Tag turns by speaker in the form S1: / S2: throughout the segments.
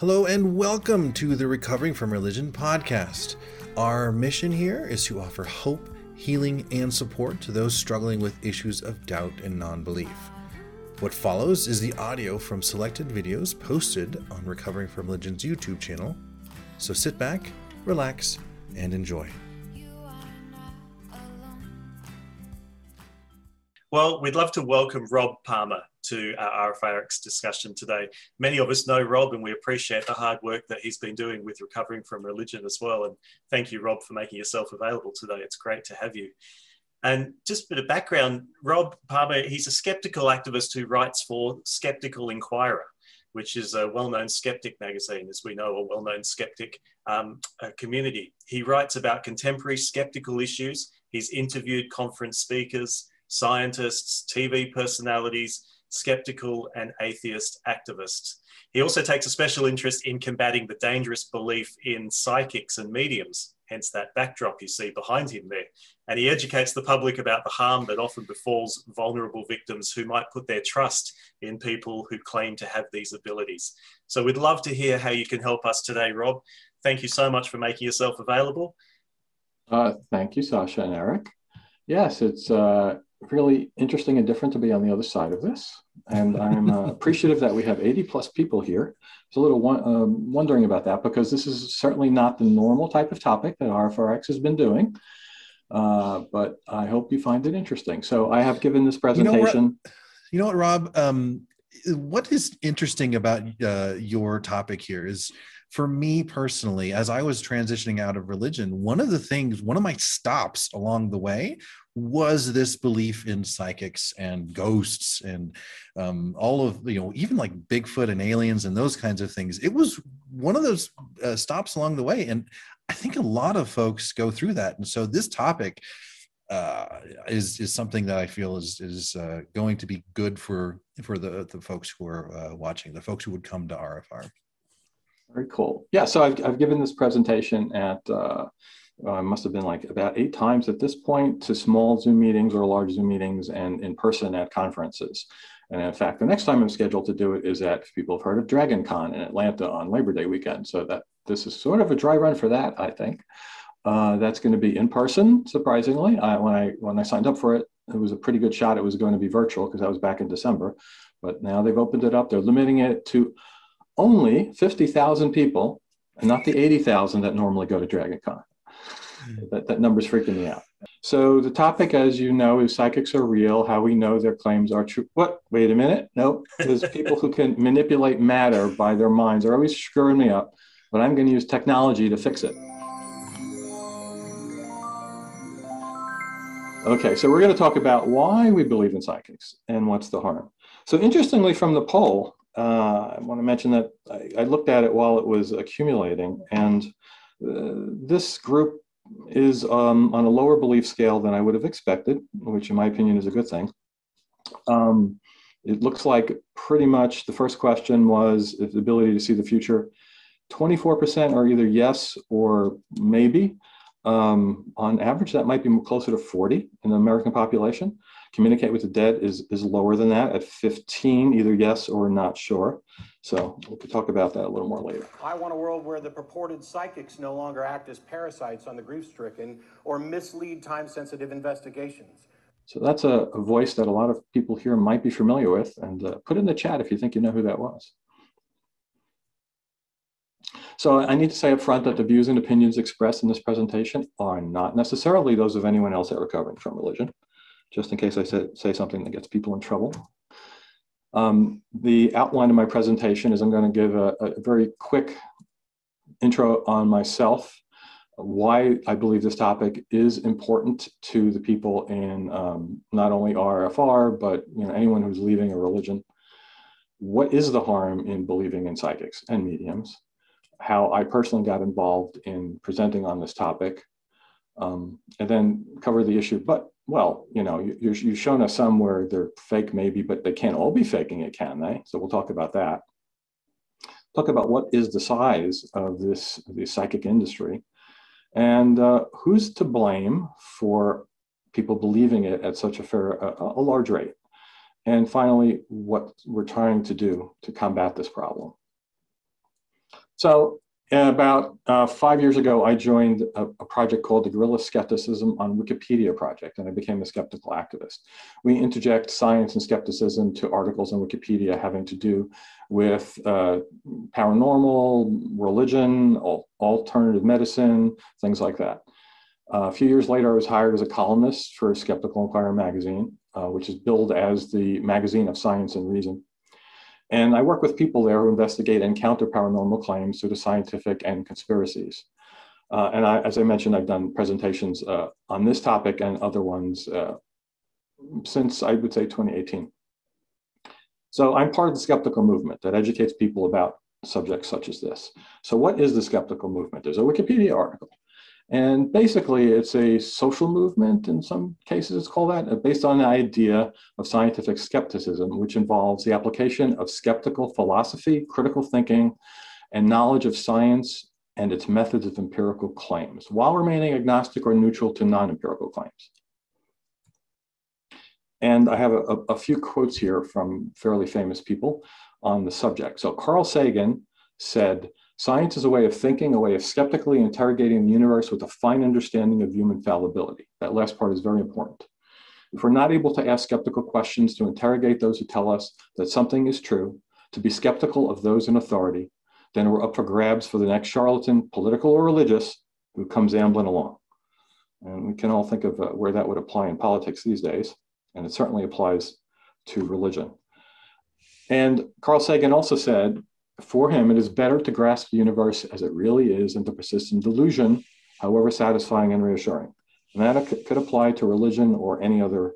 S1: Hello and welcome to the Recovering from Religion podcast. Our mission here is to offer hope, healing, and support to those struggling with issues of doubt and non belief. What follows is the audio from selected videos posted on Recovering from Religion's YouTube channel. So sit back, relax, and enjoy.
S2: Well, we'd love to welcome Rob Palmer to our RFRX discussion today. Many of us know Rob and we appreciate the hard work that he's been doing with recovering from religion as well. And thank you, Rob, for making yourself available today. It's great to have you. And just a bit of background Rob Palmer, he's a skeptical activist who writes for Skeptical Inquirer, which is a well known skeptic magazine, as we know, a well known skeptic um, community. He writes about contemporary skeptical issues. He's interviewed conference speakers, scientists, TV personalities, skeptical and atheist activists. He also takes a special interest in combating the dangerous belief in psychics and mediums, hence that backdrop you see behind him there. And he educates the public about the harm that often befalls vulnerable victims who might put their trust in people who claim to have these abilities. So we'd love to hear how you can help us today, Rob. Thank you so much for making yourself available.
S3: Uh, thank you, Sasha and Eric. Yes, it's uh, really interesting and different to be on the other side of this. And I'm uh, appreciative that we have 80 plus people here. I was a little one, uh, wondering about that because this is certainly not the normal type of topic that RFRX has been doing. Uh, but I hope you find it interesting. So I have given this presentation.
S1: You know, you know what, Rob? Um, what is interesting about uh, your topic here is for me personally, as I was transitioning out of religion, one of the things, one of my stops along the way was this belief in psychics and ghosts and um, all of you know even like bigfoot and aliens and those kinds of things it was one of those uh, stops along the way and i think a lot of folks go through that and so this topic uh, is is something that I feel is is uh, going to be good for for the the folks who are uh, watching, the folks who would come to RFR.
S3: Very cool. Yeah, so I've I've given this presentation at uh, uh, must have been like about eight times at this point to small Zoom meetings or large Zoom meetings and in person at conferences. And in fact, the next time I'm scheduled to do it is at, people have heard of Dragon Con in Atlanta on Labor Day weekend. So that this is sort of a dry run for that, I think. Uh, that's going to be in person, surprisingly. I, when, I, when I signed up for it, it was a pretty good shot. It was going to be virtual because I was back in December. But now they've opened it up. They're limiting it to only 50,000 people and not the 80,000 that normally go to Dragon Con. Hmm. That, that number's freaking me out. So the topic, as you know, is psychics are real, how we know their claims are true. What? Wait a minute. Nope. There's people who can manipulate matter by their minds are always screwing me up, but I'm going to use technology to fix it. Okay, so we're going to talk about why we believe in psychics and what's the harm. So interestingly, from the poll, uh, I want to mention that I, I, looked at it while it was accumulating, and uh, this group is um, on a lower belief scale than I would have expected, which in my opinion is a good thing. Um, it looks like pretty much the first question was the ability to see the future. 24% are either yes or maybe. Um, on average, that might be closer to 40 in the American population. Communicate with the dead is, is lower than that at 15, either yes or not sure. So we could talk about that a little more later.
S4: I want a world where the purported psychics no longer act as parasites on the grief stricken or mislead time sensitive investigations.
S3: So that's a, a, voice that a lot of people here might be familiar with. And uh, put in the chat if you think you know who that was. So I need to say up front that the views and opinions expressed in this presentation are not necessarily those of anyone else at Recovering from Religion just in case I say, say something that gets people in trouble. Um, the outline of my presentation is I'm going to give a, a very quick intro on myself, why I believe this topic is important to the people in um, not only RFR, but you know, anyone who's leaving a religion. What is the harm in believing in psychics and mediums? How I personally got involved in presenting on this topic, um, and then cover the issue. But well, you know, you, you've shown us some where they're fake, maybe, but they can't all be faking it, can they? So we'll talk about that. Talk about what is the size of this the psychic industry, and uh, who's to blame for people believing it at such a fair, a, a large rate. And finally, what we're trying to do to combat this problem. So about uh, five years ago, I joined a, a, project called the Guerrilla Skepticism on Wikipedia Project, and I became a skeptical activist. We interject science and skepticism to articles on Wikipedia having to do with uh, paranormal, religion, al alternative medicine, things like that. Uh, a few years later, I was hired as a columnist for Skeptical Inquirer magazine, uh, which is billed as the magazine of science and reason. And I work with people there who investigate and counter paranormal claims, due to scientific and conspiracies. Uh, and I, as I mentioned, I've done presentations uh, on this topic and other ones uh, since I would say 2018. So I'm part of the skeptical movement that educates people about subjects such as this. So what is the skeptical movement? There's a Wikipedia article. And basically, it's a social movement, in some cases, it's called that, uh, based on the idea of scientific skepticism, which involves the application of skeptical philosophy, critical thinking, and knowledge of science and its methods of empirical claims, while remaining agnostic or neutral to non empirical claims. And I have a, a, few quotes here from fairly famous people on the subject. So, Carl Sagan said, Science is a way of thinking, a way of skeptically interrogating the universe with a fine understanding of human fallibility. That last part is very important. If we're not able to ask skeptical questions, to interrogate those who tell us that something is true, to be skeptical of those in authority, then we're up for grabs for the next charlatan, political or religious, who comes ambling along. And we can all think of uh, where that would apply in politics these days, and it certainly applies to religion. And Carl Sagan also said for him, it is better to grasp the universe as it really is than to persist in delusion, however satisfying and reassuring. And that could apply to religion or any other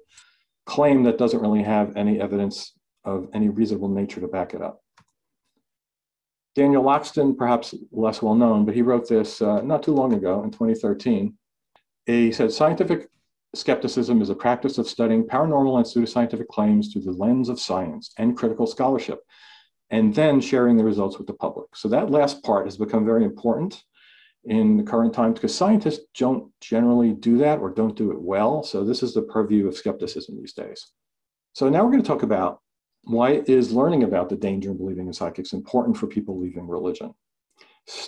S3: claim that doesn't really have any evidence of any reasonable nature to back it up. Daniel Loxton, perhaps less well known, but he wrote this uh, not too long ago in 2013. He said scientific skepticism is a practice of studying paranormal and pseudoscientific claims through the lens of science and critical scholarship and then sharing the results with the public. So that last part has become very important in the current times because scientists don't generally do that or don't do it well. So this is the purview of skepticism these days. So now we're going to talk about why is learning about the danger in believing in psychics important for people leaving religion.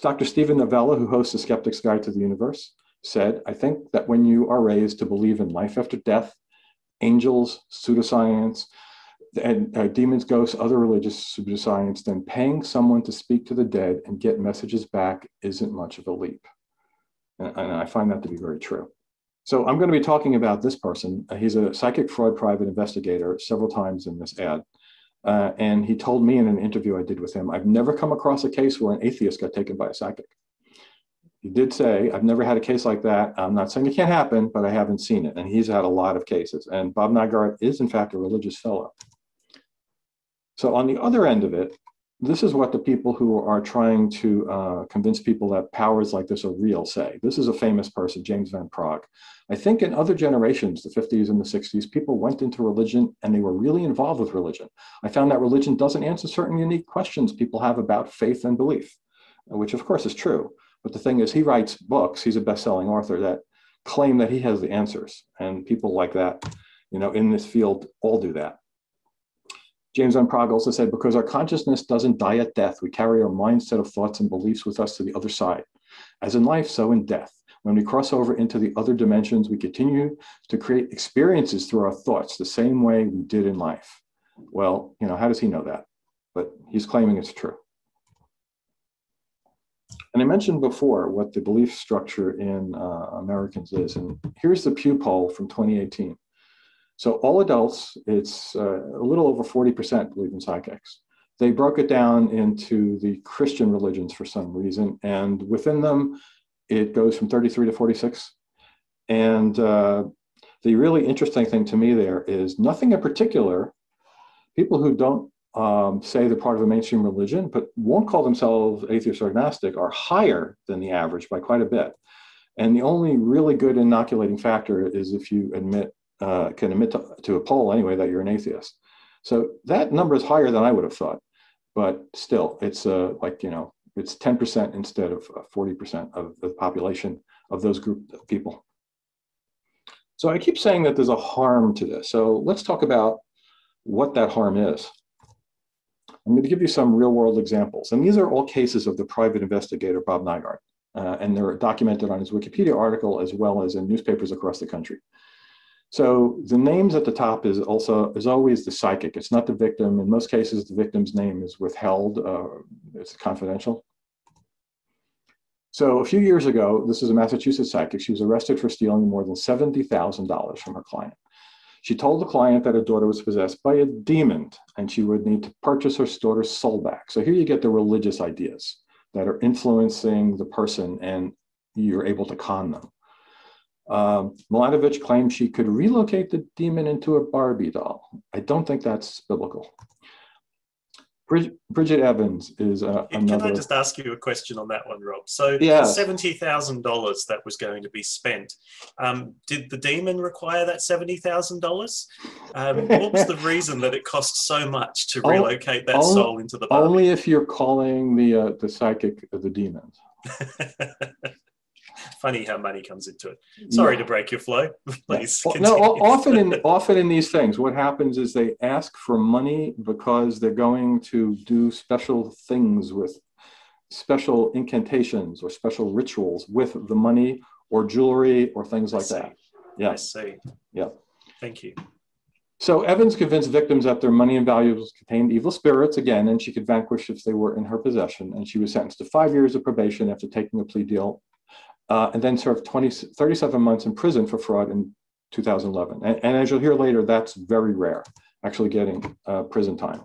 S3: Dr. Steven Novella, who hosts the Skeptic's Guide to the Universe, said, I think that when you are raised to believe in life after death, angels, pseudoscience, and uh, demons, ghosts, other religious pseudoscience, then paying someone to speak to the dead and get messages back isn't much of a leap. And, and I find that to be very true. So I'm going to be talking about this person. Uh, he's a psychic fraud private investigator several times in this ad. Uh, and he told me in an interview I did with him, I've never come across a case where an atheist got taken by a psychic. He did say, I've never had a case like that. I'm not saying it can't happen, but I haven't seen it. And he's had a lot of cases. And Bob Nygaard is, in fact, a religious fellow. So on the other end of it, this is what the people who are trying to uh, convince people that powers like this are real say. This is a famous person, James Van Praagh. I think in other generations, the 50s and the 60s, people went into religion and they were really involved with religion. I found that religion doesn't answer certain unique questions people have about faith and belief, which of course is true. But the thing is, he writes books, he's a best selling author that claim that he has the answers. And people like that, you know, in this field all do that. James Van Praagh also said, because our consciousness doesn't die at death, we carry our mindset of thoughts and beliefs with us to the other side. As in life, so in death. When we cross over into the other dimensions, we continue to create experiences through our thoughts the same way we did in life. Well, you know, how does he know that? But he's claiming it's true. And I mentioned before what the belief structure in uh, Americans is. And here's the Pew poll from 2018. So all adults, it's uh, a little over 40% believe in psychics. They broke it down into the Christian religions for some reason, and within them, it goes from 33 to 46. And uh, the really interesting thing to me there is nothing in particular. People who don't um, say they're part of a mainstream religion, but won't call themselves atheist or agnostic, are higher than the average by quite a bit. And the only really good inoculating factor is if you admit uh, can admit to, to, a poll anyway that you're an atheist. So that number is higher than I would have thought, but still, it's uh, like you know, it's 10% instead of 40% uh, of the population of those group of people. So I keep saying that there's a harm to this. So let's talk about what that harm is. I'm going to give you some real world examples. And these are all cases of the private investigator, Bob Nygaard. Uh, and they're documented on his Wikipedia article as well as in newspapers across the country. So the names at the top is also is always the psychic. It's not the victim. In most cases, the victim's name is withheld. Uh, it's confidential. So a few years ago, this is a Massachusetts psychic. She was arrested for stealing more than $70,000 from her client. She told the client that her daughter was possessed by a demon and she would need to purchase her daughter's soul back. So here you get the religious ideas that are influencing the person and you're able to con them. Um, Milanovich claimed she could relocate the demon into a Barbie doll. I don't think that's biblical. Bridget, Evans is uh,
S2: another. Can I just ask you a question on that one, Rob? So, yeah. seventy thousand dollars that was going to be spent. Um, did the demon require that seventy thousand um, dollars? What was the reason that it cost so much to relocate that only, soul into the? Barbie?
S3: Only if you're calling the uh, the psychic the demons.
S2: funny how money comes into it. Sorry yeah. to break your flow. Please.
S3: No, often in often in these things, what happens is they ask for money because they're going to do special things with special incantations or special rituals with the money or jewelry or things like that.
S2: Yeah. I see.
S3: Yeah.
S2: Thank you.
S3: So Evans convinced victims that their money and valuables contained evil spirits again, and she could vanquish if they were in her possession. And she was sentenced to five years of probation after taking a plea deal uh, and then served 20, 37 months in prison for fraud in 2011. And, and as you'll hear later, that's very rare, actually getting uh, prison time.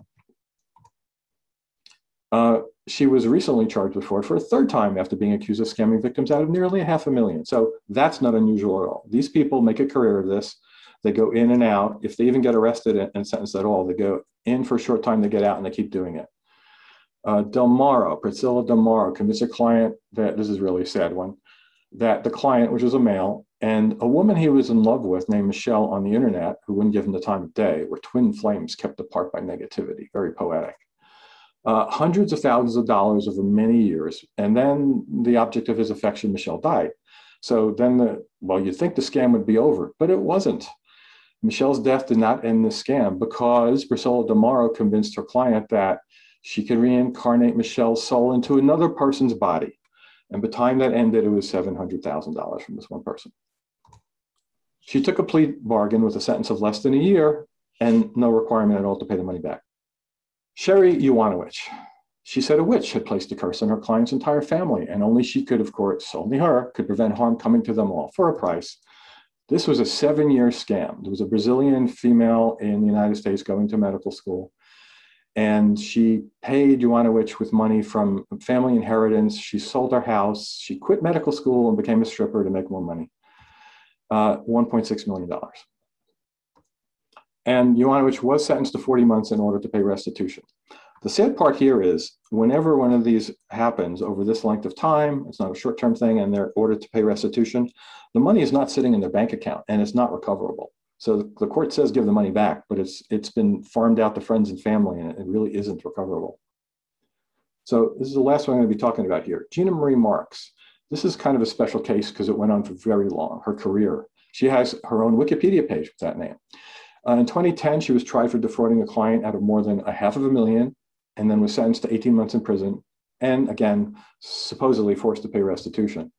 S3: Uh, she was recently charged with fraud for a third time after being accused of scamming victims out of nearly a half a million. So that's not unusual at all. These people make a career of this. They go in and out. If they even get arrested and sentenced at all, they go in for a short time, they get out, and they keep doing it. Uh, Del Maro, Priscilla Del Maro, convinced a client that this is really a sad one that the client, which was a male, and a woman he was in love with named Michelle on the internet, who wouldn't give him the time of day, were twin flames kept apart by negativity. Very poetic. Uh, hundreds of thousands of dollars over many years. And then the object of his affection, Michelle, died. So then, the, well, you'd think the scam would be over, but it wasn't. Michelle's death did not end the scam because Priscilla Del Maro convinced her client that she could reincarnate Michelle's soul into another person's body. And by the time that ended, it was $700,000 from this one person. She took a plea bargain with a sentence of less than a year and no requirement at all to pay the money back. Sherry Uwanawich. She said a witch had placed a curse on her client's entire family, and only she could, of course, only her, could prevent harm coming to them all for a price. This was a seven year scam. There was a Brazilian female in the United States going to medical school and she paid Uwanawich with money from family inheritance. She sold her house. She quit medical school and became a stripper to make more money. Uh, $1.6 million. And Uwanawich was sentenced to 40 months in order to pay restitution. The sad part here is whenever one of these happens over this length of time, it's not a short term thing, and they're ordered to pay restitution, the money is not sitting in their bank account and it's not recoverable. So the, court says give the money back, but it's it's been farmed out to friends and family, and it really isn't recoverable. So this is the last one I'm going to be talking about here. Gina Marie Marks. This is kind of a special case because it went on for very long, her career. She has her own Wikipedia page with that name. Uh, in 2010, she was tried for defrauding a client out of more than a half of a million and then was sentenced to 18 months in prison and again, supposedly forced to pay restitution.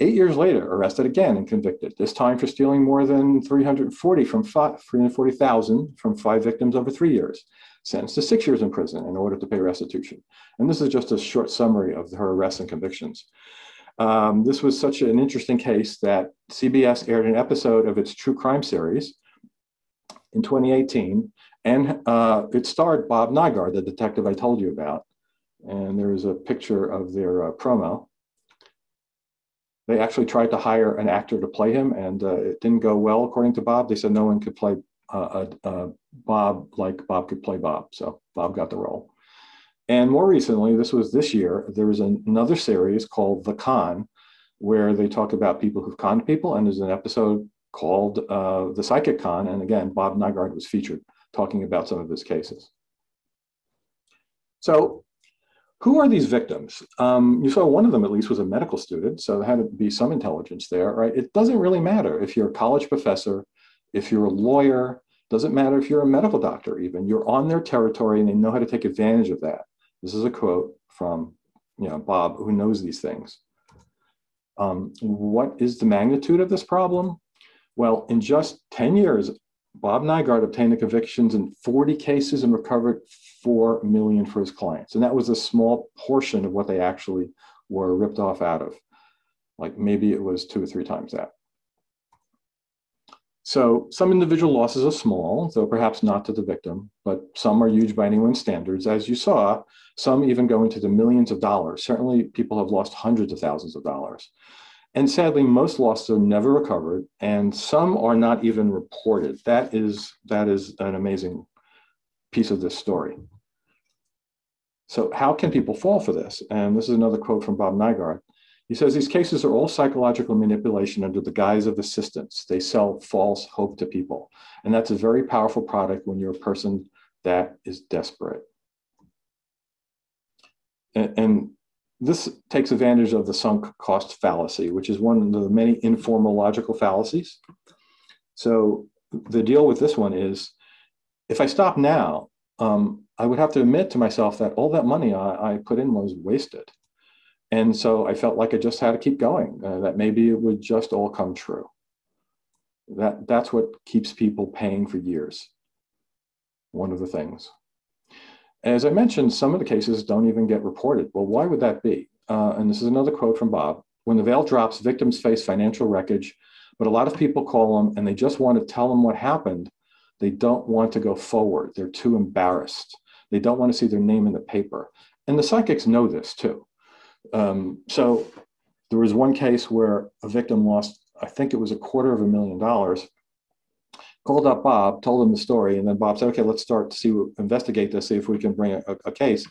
S3: Eight years later, arrested again and convicted, this time for stealing more than 340 from 340,000 from five victims over three years, sentenced to six years in prison in order to pay restitution. And this is just a short summary of her arrests and convictions. Um, this was such an interesting case that CBS aired an episode of its true crime series in 2018, and uh, it starred Bob Nygaard, the detective I told you about. And there is a picture of their uh, promo they actually tried to hire an actor to play him, and uh, it didn't go well, according to Bob. They said no one could play uh, uh, Bob like Bob could play Bob, so Bob got the role. And more recently, this was this year, there was another series called The Con, where they talk about people who've conned people, and there's an episode called uh, The Psychic Con, and again, Bob Nygaard was featured talking about some of his cases. So who are these victims? Um, you saw one of them at least was a medical student, so there had to be some intelligence there, right? It doesn't really matter if you're a college professor, if you're a lawyer, Doesn't matter if you're a medical doctor, even you're on their territory and they know how to take advantage of that. This is a quote from you know Bob, who knows these things. Um, what is the magnitude of this problem? Well, in just 10 years, Bob Nygaard obtained the convictions in 40 cases and recovered 4 million for his clients. And that was a small portion of what they actually were ripped off out of. Like maybe it was two or three times that. So some individual losses are small, though perhaps not to the victim, but some are huge by anyone's standards. As you saw, some even go into the millions of dollars. Certainly people have lost hundreds of thousands of dollars. And sadly, most losses are never recovered, and some are not even reported. That is, that is an amazing piece of this story. So how can people fall for this? And this is another quote from Bob Nygaard. He says these cases are all psychological manipulation under the guise of assistance. They sell false hope to people. And that's a very powerful product when you're a person that is desperate. And, and this takes advantage of the sunk cost fallacy, which is one of the many informal logical fallacies. So the deal with this one is if I stop now, um, I would have to admit to myself that all that money I, I put in was wasted. And so I felt like I just had to keep going, uh, that maybe it would just all come true. That, that's what keeps people paying for years. One of the things. As I mentioned, some of the cases don't even get reported. Well, why would that be? Uh, and this is another quote from Bob. When the veil drops, victims face financial wreckage, but a lot of people call them and they just want to tell them what happened. They don't want to go forward. They're too embarrassed. They don't want to see their name in the paper. And the psychics know this too. Um, so there was one case where a victim lost, I think it was a quarter of a million dollars. Called up Bob, told him the story, and then Bob said, "Okay, let's start to see, investigate this, see if we can bring a, a case."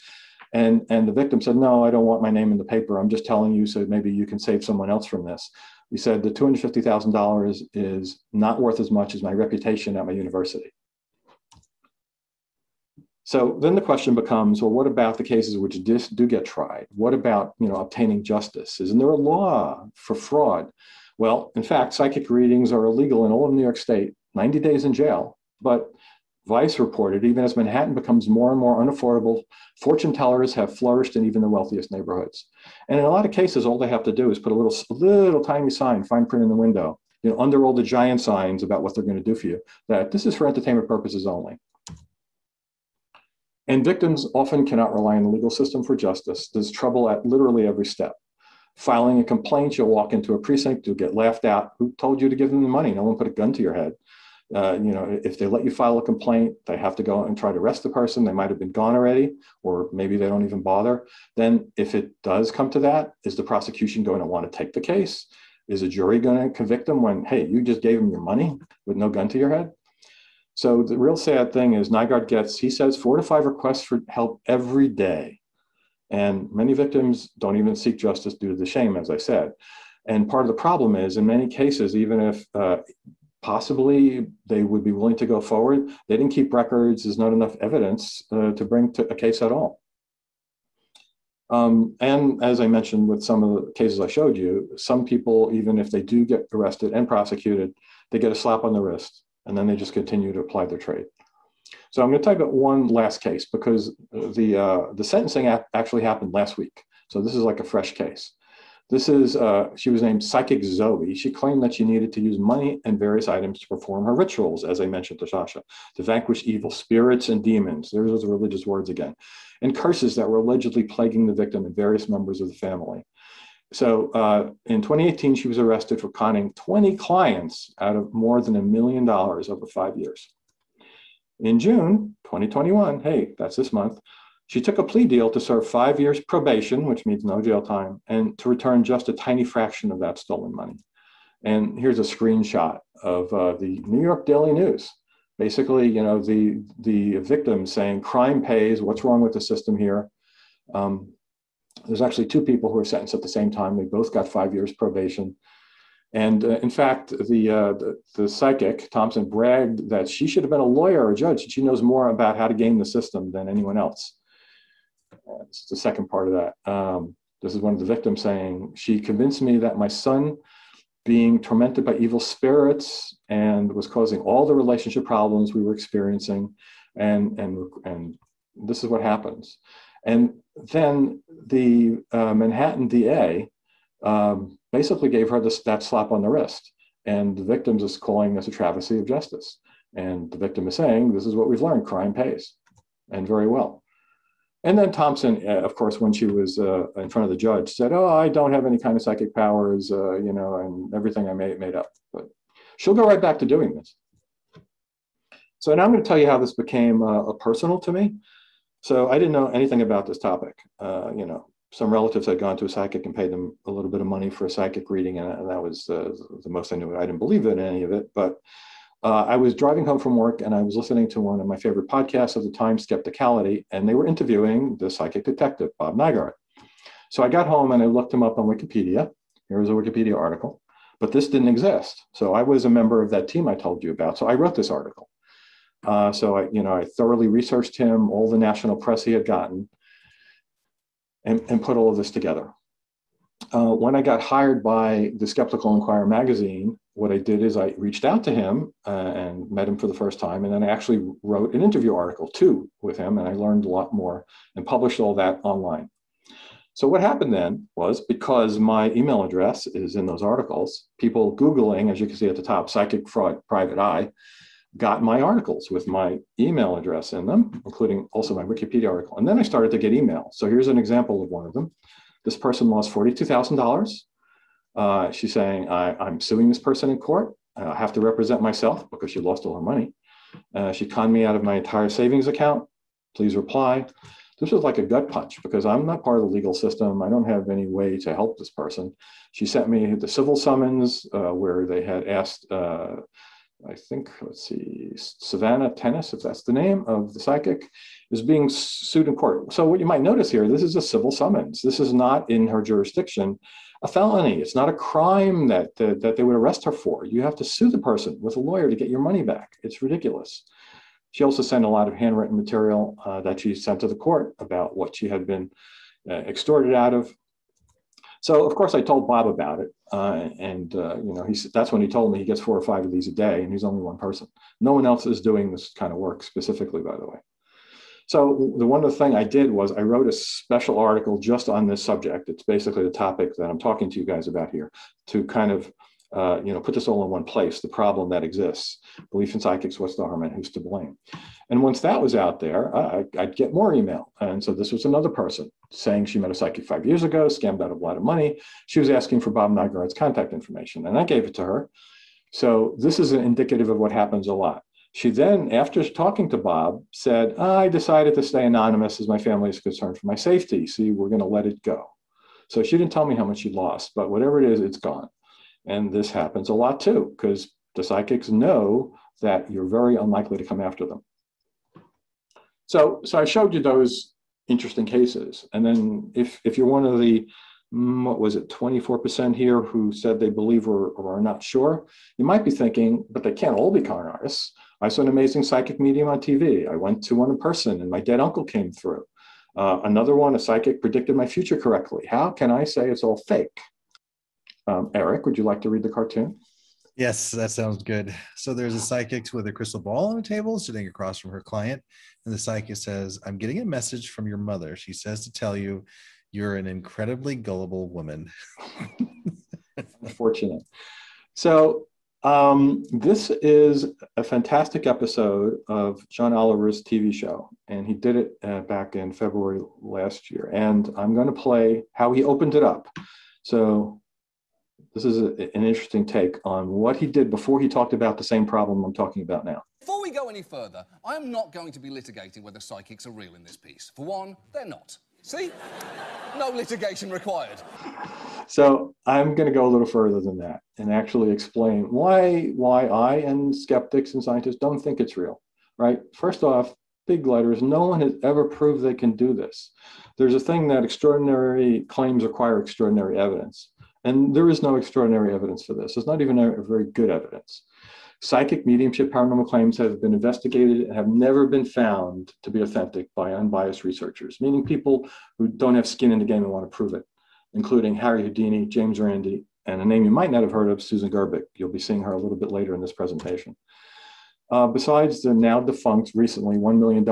S3: And and the victim said, "No, I don't want my name in the paper. I'm just telling you so maybe you can save someone else from this." We said the two hundred fifty thousand dollars is not worth as much as my reputation at my university. So then the question becomes, well, what about the cases which do get tried? What about, you know, obtaining justice? Isn't there a law for fraud? Well, in fact, psychic readings are illegal in all of New York State, 90 days in jail. But Vice reported, even as Manhattan becomes more and more unaffordable, fortune tellers have flourished in even the wealthiest neighborhoods. And in a lot of cases, all they have to do is put a little, a little tiny sign, fine print in the window, you know, under all the giant signs about what they're going to do for you, that this is for entertainment purposes only. And victims often cannot rely on the legal system for justice. There's trouble at literally every step. Filing a complaint, you'll walk into a precinct, you'll get laughed at. Who told you to give them the money? No one put a gun to your head. Uh, you know, if they let you file a complaint, they have to go and try to arrest the person. They might have been gone already, or maybe they don't even bother. Then, if it does come to that, is the prosecution going to want to take the case? Is a jury going to convict them when, hey, you just gave them your money with no gun to your head? So the real sad thing is Nygaard gets, he says, four to five requests for help every day. And many victims don't even seek justice due to the shame, as I said. And part of the problem is, in many cases, even if uh, possibly they would be willing to go forward, they didn't keep records, there's not enough evidence uh, to bring to a case at all. Um, and as I mentioned with some of the cases I showed you, some people, even if they do get arrested and prosecuted, they get a slap on the wrist and then they just continue to apply their trade. So I'm going to talk about one last case because the uh, the sentencing actually happened last week. So this is like a fresh case. This is uh, she was named Psychic Zoe. She claimed that she needed to use money and various items to perform her rituals, as I mentioned to Sasha, to vanquish evil spirits and demons. There's those religious words again, and curses that were allegedly plaguing the victim and various members of the family. So uh, in 2018, she was arrested for conning 20 clients out of more than a million dollars over five years. In June 2021, hey, that's this month, she took a plea deal to serve five years probation, which means no jail time, and to return just a tiny fraction of that stolen money. And here's a screenshot of uh, the New York Daily News. Basically, you know, the the victim saying crime pays. What's wrong with the system here? Um, there's actually two people who were sentenced at the same time. They both got five years probation. And uh, in fact, the, uh, the, the psychic Thompson bragged that she should have been a lawyer or a judge. She knows more about how to game the system than anyone else. Uh, is the second part of that. Um, this is one of the victims saying, "She convinced me that my son being tormented by evil spirits and was causing all the relationship problems we were experiencing. And, and, and this is what happens. And then the uh, Manhattan DA um, basically gave her this, that slap on the wrist. And the victim is calling this a travesty of justice. And the victim is saying, this is what we've learned, crime pays, and very well. And then Thompson, uh, of course, when she was uh, in front of the judge, said, "Oh, I don't have any kind of psychic powers, uh, you know, and everything I made made up." But she'll go right back to doing this. So now I'm going to tell you how this became uh, personal to me. So I didn't know anything about this topic. Uh, you know, some relatives had gone to a psychic and paid them a little bit of money for a psychic reading, and, that was uh, the most I knew. I didn't believe in any of it, but uh, I was driving home from work and I was listening to one of my favorite podcasts of the time, Skepticality, and they were interviewing the psychic detective, Bob Nygaard. So I got home and I looked him up on Wikipedia. Here was a Wikipedia article, but this didn't exist. So I was a member of that team I told you about. So I wrote this article. Uh, so I, you know, I thoroughly researched him, all the national press he had gotten, and, and put all of this together. Uh, when I got hired by the Skeptical Inquirer magazine, what I did is I reached out to him uh, and met him for the first time. And then I actually wrote an interview article too with him, and I learned a lot more and published all that online. So, what happened then was because my email address is in those articles, people Googling, as you can see at the top, psychic fraud private eye, got my articles with my email address in them, including also my Wikipedia article. And then I started to get email. So, here's an example of one of them. This person lost $42,000 uh, she's saying, I, am suing this person in court. I have to represent myself because she lost all her money. Uh, she conned me out of my entire savings account. Please reply. This was like a gut punch because I'm not part of the legal system. I don't have any way to help this person. She sent me the civil summons uh, where they had asked, uh, I think, let's see, Savannah Tennis, if that's the name of the psychic, is being sued in court. So, what you might notice here, this is a civil summons. This is not in her jurisdiction a felony. It's not a crime that, uh, that they would arrest her for. You have to sue the person with a lawyer to get your money back. It's ridiculous. She also sent a lot of handwritten material uh, that she sent to the court about what she had been uh, extorted out of. So of course I told Bob about it, uh, and uh, you know he's that's when he told me he gets four or five of these a day, and he's only one person. No one else is doing this kind of work specifically, by the way. So the one of the thing I did was I wrote a special article just on this subject. It's basically the topic that I'm talking to you guys about here to kind of uh, you know put this all in one place. The problem that exists: belief in psychics, what's the harm, and who's to blame. And once that was out there, I, would get more email. And so this was another person saying she met a psychic five years ago, scammed out a lot of money. She was asking for Bob Nygaard's contact information, and I gave it to her. So this is indicative of what happens a lot. She then, after talking to Bob, said, I decided to stay anonymous as my family is concerned for my safety. See, we're going to let it go. So she didn't tell me how much she lost, but whatever it is, it's gone. And this happens a lot too, because the psychics know that you're very unlikely to come after them. So, so I showed you those interesting cases. And then if, if you're one of the mm, what was it, 24% here who said they believe or, or, are not sure, you might be thinking, but they can't all be con artists. I saw an amazing psychic medium on TV. I went to one in person and my dead uncle came through. Uh, another one, a psychic predicted my future correctly. How can I say it's all fake? Um, Eric, would you like to read the cartoon?
S1: Yes, that sounds good. So there's a psychic with a crystal ball on a table sitting across from her client. And the psychic says, I'm getting a message from your mother. She says to tell you you're an incredibly gullible woman.
S3: Unfortunate. So um, this is a fantastic episode of John Oliver's TV show, and he did it uh, back in February last year. And I'm going to play how he opened it up. So this is a, an interesting take on what he did before he talked about the same problem I'm talking about now.
S5: Before we go any further, I am not going to be litigating whether psychics are real in this piece. For one, they're not. See? No litigation required.
S3: So I'm going to go a little further than that and actually explain why why I and skeptics and scientists don't think it's real. Right? First off, big letters. No one has ever proved they can do this. There's a thing that extraordinary claims require extraordinary evidence, and there is no extraordinary evidence for this. It's not even a, very good evidence. Psychic mediumship paranormal claims have been investigated and have never been found to be authentic by unbiased researchers, meaning people who don't have skin in the game and want to prove it, including Harry Houdini, James Randi, And a name you might not have heard of, Susan Gerbic. You'll be seeing her a little bit later in this presentation. Uh, besides the now defunct, recently $1 million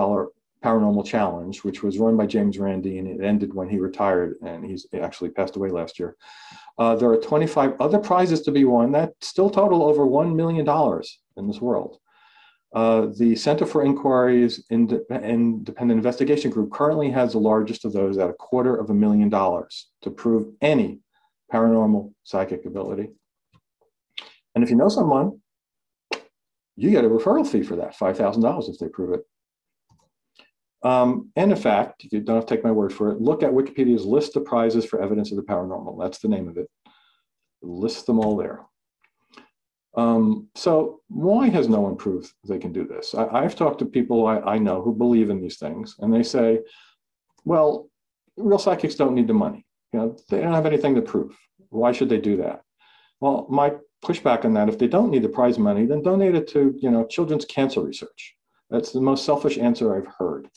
S3: paranormal challenge, which was run by James Randi, and it ended when he retired, and he's actually passed away last year. Uh, there are 25 other prizes to be won that still total over $1 million in this world. Uh, the Center for Inquiry's Independent Investigation Group currently has the largest of those at a quarter of a million dollars to prove any paranormal psychic ability. And if you know someone, you get a referral fee for that, $5,000 if they prove it. Um, and in fact, you don't have to take my word for it, look at Wikipedia's list of prizes for evidence of the paranormal. That's the name of it. List them all there. Um, so why has no one proved they can do this? I, have talked to people I, I, know who believe in these things, and they say, well, real psychics don't need the money. You know, they don't have anything to prove. Why should they do that? Well, my pushback on that, if they don't need the prize money, then donate it to, you know, children's cancer research. That's the most selfish answer I've heard.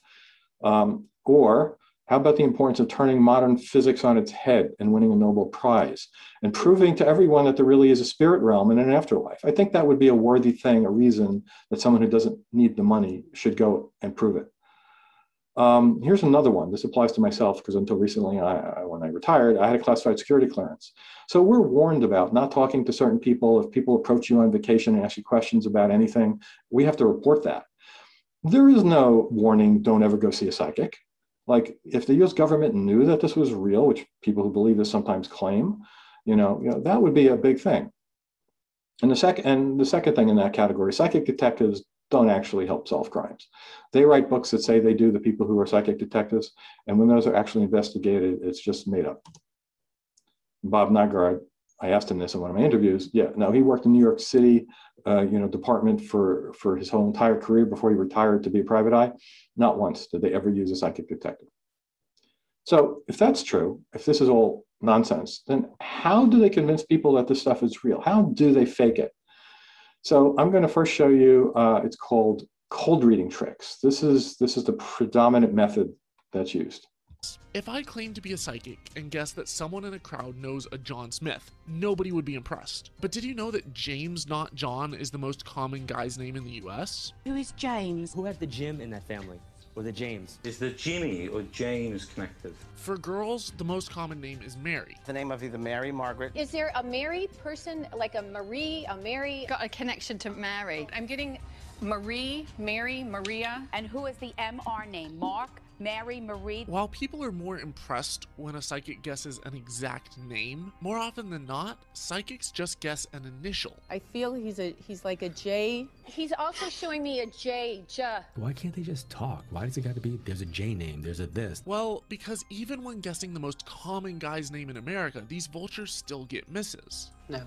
S3: Um, or how about the importance of turning modern physics on its head and winning a Nobel Prize and proving to everyone that there really is a spirit realm and an afterlife? I think that would be a worthy thing, a reason that someone who doesn't need the money should go and prove it. Um, here's another one. This applies to myself because until recently, I, when I retired, I had a classified security clearance. So we're warned about not talking to certain people. If people approach you on vacation and ask you questions about anything, we have to report that. There is no warning, don't ever go see a psychic. Like if the US government knew that this was real, which people who believe this sometimes claim, you know, you know that would be a big thing. And the second and the second thing in that category, psychic detectives don't actually help solve crimes. They write books that say they do the people who are psychic detectives, and when those are actually investigated, it's just made up. Bob Nygaard, I asked him this in one of my interviews. Yeah, no, he worked in New York City, uh, you know, department for for his whole entire career before he retired to be a private eye. Not once did they ever use a psychic detective. So if that's true, if this is all nonsense, then how do they convince people that this stuff is real? How do they fake it? So I'm going to first show you. Uh, it's called cold reading tricks. This is this is the predominant method that's used.
S6: If I claimed to be a psychic and guessed that someone in a crowd knows a John Smith, nobody would be impressed. But did you know that James, not John, is the most common guy's name in the US?
S7: Who is James?
S8: Who had the Jim in that family? Or the James?
S9: Is the Jimmy or James connected?
S6: For girls, the most common name is Mary.
S10: The name of either Mary, Margaret.
S11: Is there a Mary person, like a Marie, a Mary?
S12: Got a connection to Mary. I'm getting Marie, Mary, Maria.
S7: And who is the MR name? Mark? Mary Marie.
S6: While people are more impressed when a psychic guesses an exact name, more often than not, psychics just guess an initial.
S13: I feel he's a he's like a J.
S11: He's also showing me a J, J.
S14: Why can't they just talk? Why does it got to be there's a J name, there's a this?
S6: Well, because even when guessing the most common guy's name in America, these vultures still get misses.
S13: No.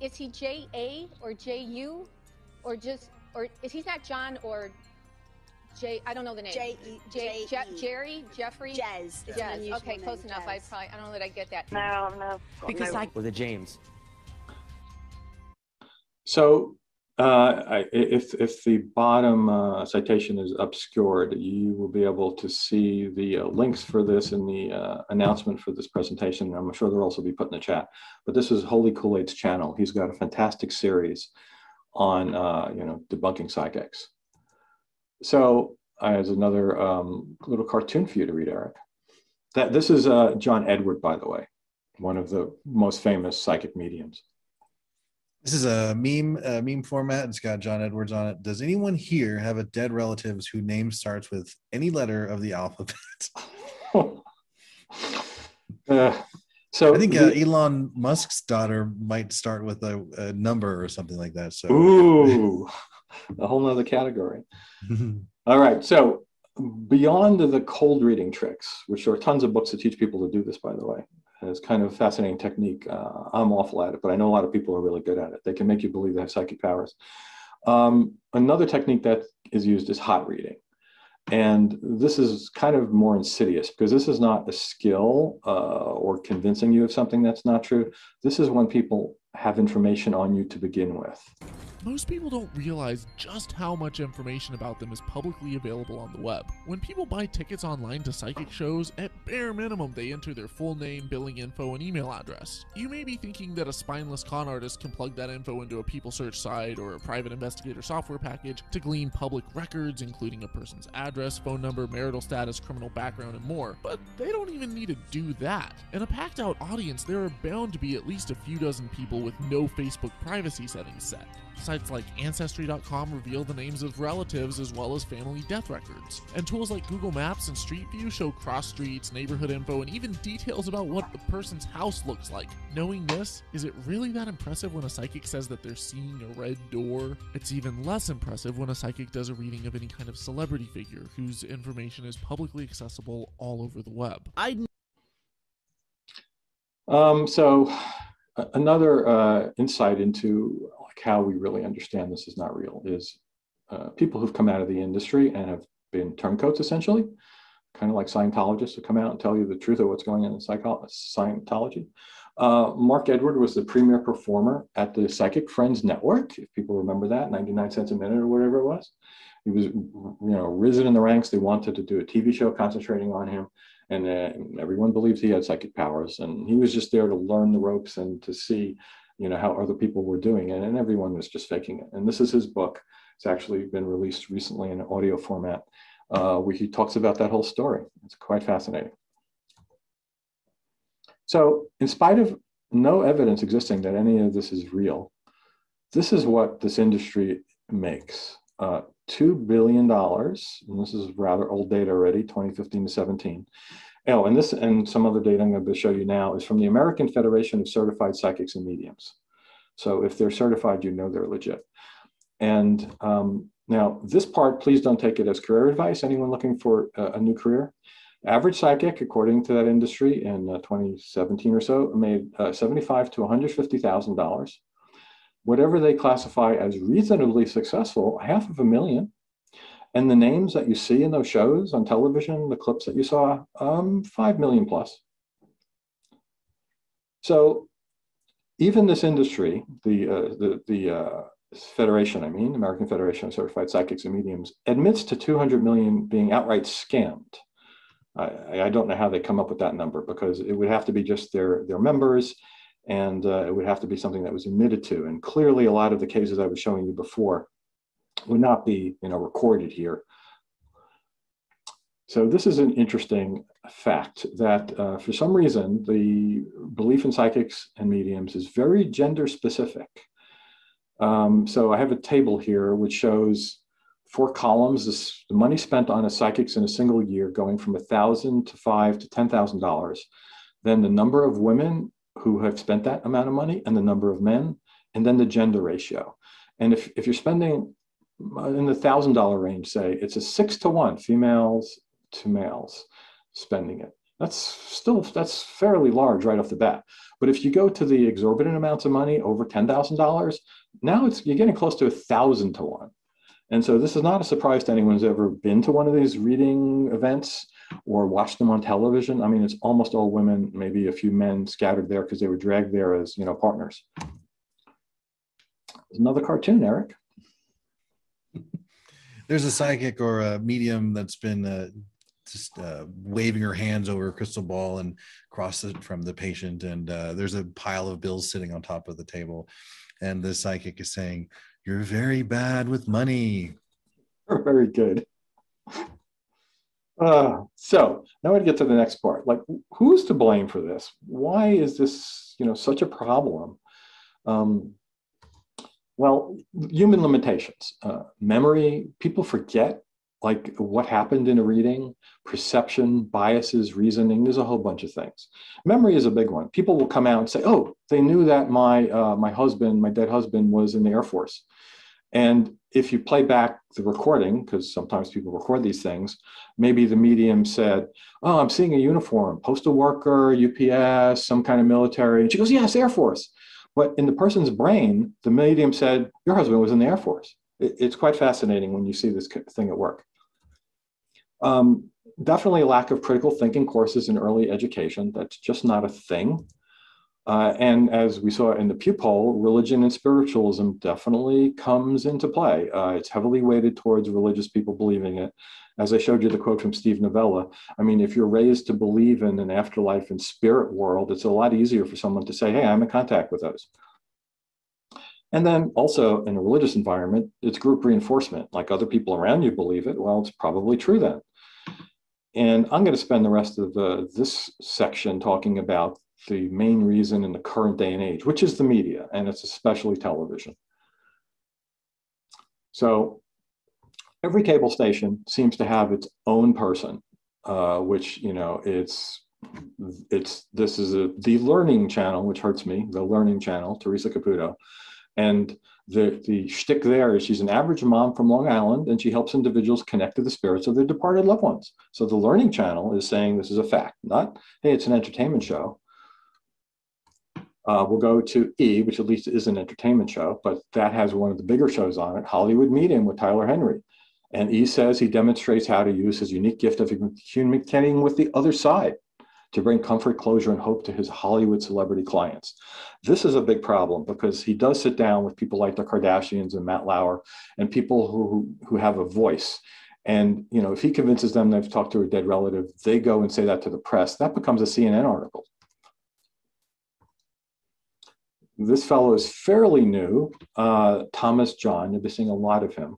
S11: Is he J A or J U, or just or is he not John or J. I don't know the name.
S7: J. E. J.
S11: J. Jerry. Jeffrey.
S7: Jez.
S11: Jez. Okay, close enough. I probably. I don't know that I get that.
S10: No, no.
S7: Because
S8: no. I. Or the James.
S3: So, uh, I, if if the bottom uh, citation is obscured, you will be able to see the uh, links for this in the uh, announcement for this presentation. I'm sure they'll also be put in the chat. But this is Holy Kool-Aid's channel. He's got a fantastic series on uh, you know debunking psychics. So as another um, little cartoon for you to read, Eric. That this is uh, John Edward, by the way, one of the most famous psychic mediums.
S1: This is a meme uh, meme format. It's got John Edwards on it. Does anyone here have a dead relatives whose name starts with any letter of the alphabet?
S3: uh, so
S1: I think uh, Elon Musk's daughter might start with a, a, number or something like that. So
S3: ooh, a whole nother category. All right. So beyond the cold reading tricks, which there are tons of books that teach people to do this, by the way. it's kind of a fascinating technique. Uh, I'm awful at it, but I know a lot of people are really good at it. They can make you believe they have psychic powers. Um, another technique that is used is hot reading. And this is kind of more insidious because this is not a skill uh, or convincing you of something that's not true. This is when people have information on you to begin with.
S6: Most people don't realize just how much information about them is publicly available on the web. When people buy tickets online to psychic shows, at bare minimum they enter their full name, billing info, and email address. You may be thinking that a spineless con artist can plug that info into a people search site or a private investigator software package to glean public records, including a person's address, phone number, marital status, criminal background, and more. But they don't even need to do that. In a packed out audience, there are bound to be at least a few dozen people with no Facebook privacy settings set. Sites like Ancestry.com reveal the names of relatives as well as family death records. And tools like Google Maps and Street View show cross streets, neighborhood info, and even details about what the person's house looks like. Knowing this, is it really that impressive when a psychic says that they're seeing a red door? It's even less impressive when a psychic does a reading of any kind of celebrity figure whose information is publicly accessible all over the web.
S3: I um, so another uh, insight into like how we really understand this is not real is uh, people who've come out of the industry and have been turncoats essentially, kind of like Scientologists who come out and tell you the truth of what's going on in psycho- Scientology. Uh, Mark Edward was the premier performer at the Psychic Friends Network, if people remember that, 99 cents a minute or whatever it was. He was, you know, risen in the ranks. They wanted to do a TV show concentrating on him and uh, everyone believed he had psychic powers and he was just there to learn the ropes and to see you know how other people were doing it and everyone was just faking it. And this is his book. It's actually been released recently in audio format uh, where he talks about that whole story. It's quite fascinating. So in spite of no evidence existing that any of this is real this is what this industry makes. Uh, $2 billion, and this is rather old data already, 2015 to 17. Oh, and this and some other data I'm going to show you now is from the American Federation of Certified Psychics and Mediums. So if they're certified, you know they're legit. And um, now this part, please don't take it as career advice. Anyone looking for a, a new career? Average psychic, according to that industry in uh, 2017 or so, made uh, 75 to 150 thousand dollars whatever they classify as reasonably successful, half of a million. And the names that you see in those shows on television, the clips that you saw, um, 5 million plus. So even this industry, the, uh, the, the uh, Federation, I mean, American Federation of Certified Psychics and Mediums, admits to 200 million being outright scammed. I, I don't know how they come up with that number because it would have to be just their, their members and uh, it would have to be something that was admitted to. And clearly, a lot of the cases I was showing you before would not be, you know, recorded here. So this is an interesting fact that uh, for some reason, the belief in psychics and mediums is very gender specific. Um, so I have a table here which shows four columns, this, the money spent on a psychics in a single year going from a thousand to five to $10,000. Then the number of women who have spent that amount of money and the number of men, and then the gender ratio. And if, if you're spending in the thousand dollar range, say it's a six to one, females to males spending it. That's still that's fairly large right off the bat. But if you go to the exorbitant amounts of money over ten thousand dollars, now it's you're getting close to a thousand to one. And so this is not a surprise to anyone who's ever been to one of these reading events or watch them on television. I mean, it's almost all women, maybe a few men scattered there because they were dragged there as, you know, partners. There's another cartoon, Eric.
S1: There's a psychic or a medium that's been uh, just uh, waving her hands over a crystal ball and across it from the patient. And uh, there's a pile of bills sitting on top of the table. And the psychic is saying, You're very bad with money.
S3: Very good. Uh, so now we get to the next part. Like, who's to blame for this? Why is this, you know, such a problem? Um, well, human limitations, uh, memory. People forget like what happened in a reading, perception, biases, reasoning. There's a whole bunch of things. Memory is a big one. People will come out and say, "Oh, they knew that my uh, my husband, my dead husband, was in the Air Force," and if you play back the recording, because sometimes people record these things, maybe the medium said, Oh, I'm seeing a uniform, postal worker, UPS, some kind of military. And she goes, Yes, Air Force. But in the person's brain, the medium said, Your husband was in the Air Force. It, it's quite fascinating when you see this thing at work. Um, definitely a lack of critical thinking courses in early education. That's just not a thing. Uh, and as we saw in the Pew poll, religion and spiritualism definitely comes into play. Uh, it's heavily weighted towards religious people believing it. As I showed you the quote from Steve Novella, I mean, if you're raised to believe in an afterlife and spirit world, it's a lot easier for someone to say, hey, I'm in contact with those. And then also in a religious environment, it's group reinforcement. Like other people around you believe it, well, it's probably true then. And I'm going to spend the rest of the, this section talking about the main reason in the current day and age, which is the media, and it's especially television. So every cable station seems to have its own person, uh, which, you know, it's it's this is a the learning channel, which hurts me, the learning channel, Teresa Caputo. And the, the shtick there is she's an average mom from Long Island and she helps individuals connect to the spirits of their departed loved ones. So the learning channel is saying this is a fact, not, hey, it's an entertainment show. Uh, we'll go to E, which at least is an entertainment show, but that has one of the bigger shows on it, Hollywood Medium with Tyler Henry. And E says he demonstrates how to use his unique gift of communicating with the other side to bring comfort, closure, and hope to his Hollywood celebrity clients. This is a big problem because he does sit down with people like the Kardashians and Matt Lauer and people who, who have a voice. And you know, if he convinces them they've talked to a dead relative, they go and say that to the press. That becomes a CNN article. This fellow is fairly new, uh, Thomas John. You'll be seeing a lot of him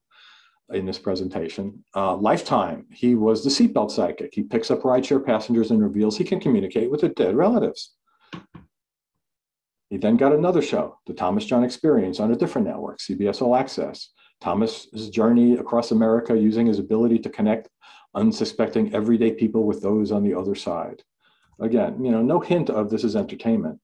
S3: in this presentation. Uh, lifetime, he was the seatbelt psychic. He picks up rideshare passengers and reveals he can communicate with their dead relatives. He then got another show, The Thomas John Experience, on a different network, CBS All Access. Thomas's journey across America using his ability to connect unsuspecting everyday people with those on the other side. Again, you know, no hint of this is entertainment.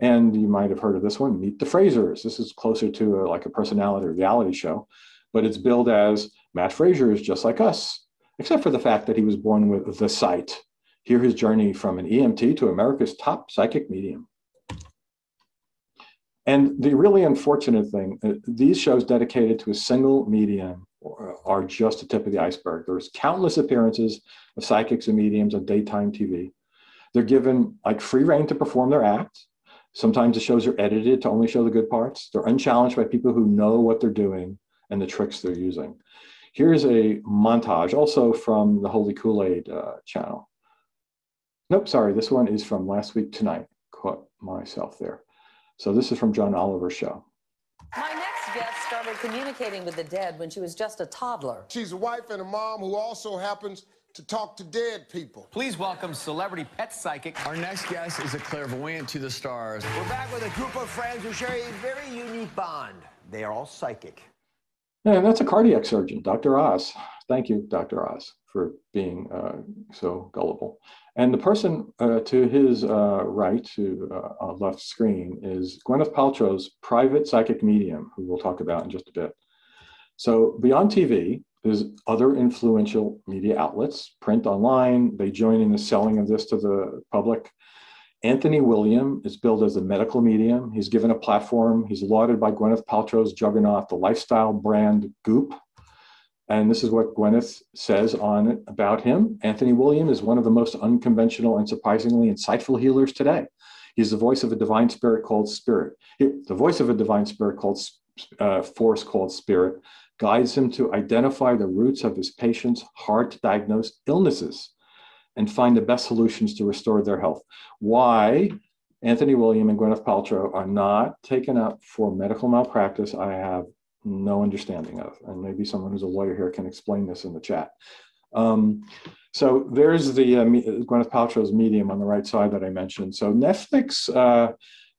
S3: And you might have heard of this one, Meet the Frasers. This is closer to a, like a personality reality show but it's billed as Matt Fraser is just like us, except for the fact that he was born with the sight. Hear his journey from an EMT to America's top psychic medium. And the really unfortunate thing, uh, these shows dedicated to a single medium are just the tip of the iceberg. There's countless appearances of psychics and mediums on daytime TV. They're given like free reign to perform their act. Sometimes the shows are edited to only show the good parts. They're unchallenged by people who know what they're doing and the tricks they're using. Here's a montage also from the Holy Kool-Aid uh, channel. Nope, sorry, this one is from last week tonight. Caught myself there. So this is from John Oliver's show.
S10: My next guest started communicating with the dead when she was just a toddler.
S15: She's a wife and a mom who also happens to talk to dead people.
S16: Please welcome celebrity pet psychic. Our next guest is a clairvoyant to the stars.
S17: We're back with a group of friends who share a very unique bond. They are all psychic.
S3: Yeah, that's a cardiac surgeon, Dr. Oz. Thank you, Dr. Oz, for being uh, so gullible. And the person uh, to his uh, right, to uh, left screen, is Gwyneth Paltrow's private psychic medium, who we'll talk about in just a bit. So beyond TV, there's other influential media outlets, print, online. They join in the selling of this to the public. Anthony William is billed as a medical medium. He's given a platform. He's lauded by Gwyneth Paltrow's juggernaut, the lifestyle brand Goop. And this is what Gwyneth says on about him. Anthony William is one of the most unconventional and surprisingly insightful healers today. He's the voice of a divine spirit called Spirit. The voice of a divine spirit called uh, force called Spirit guides him to identify the roots of his patients' hard to diagnose illnesses and find the best solutions to restore their health. Why Anthony William and Gwyneth Paltrow are not taken up for medical malpractice, I have no understanding of. And maybe someone who's a lawyer here can explain this in the chat. Um, so there's the uh, Gwyneth Paltrow's medium on the right side that I mentioned. So Netflix uh,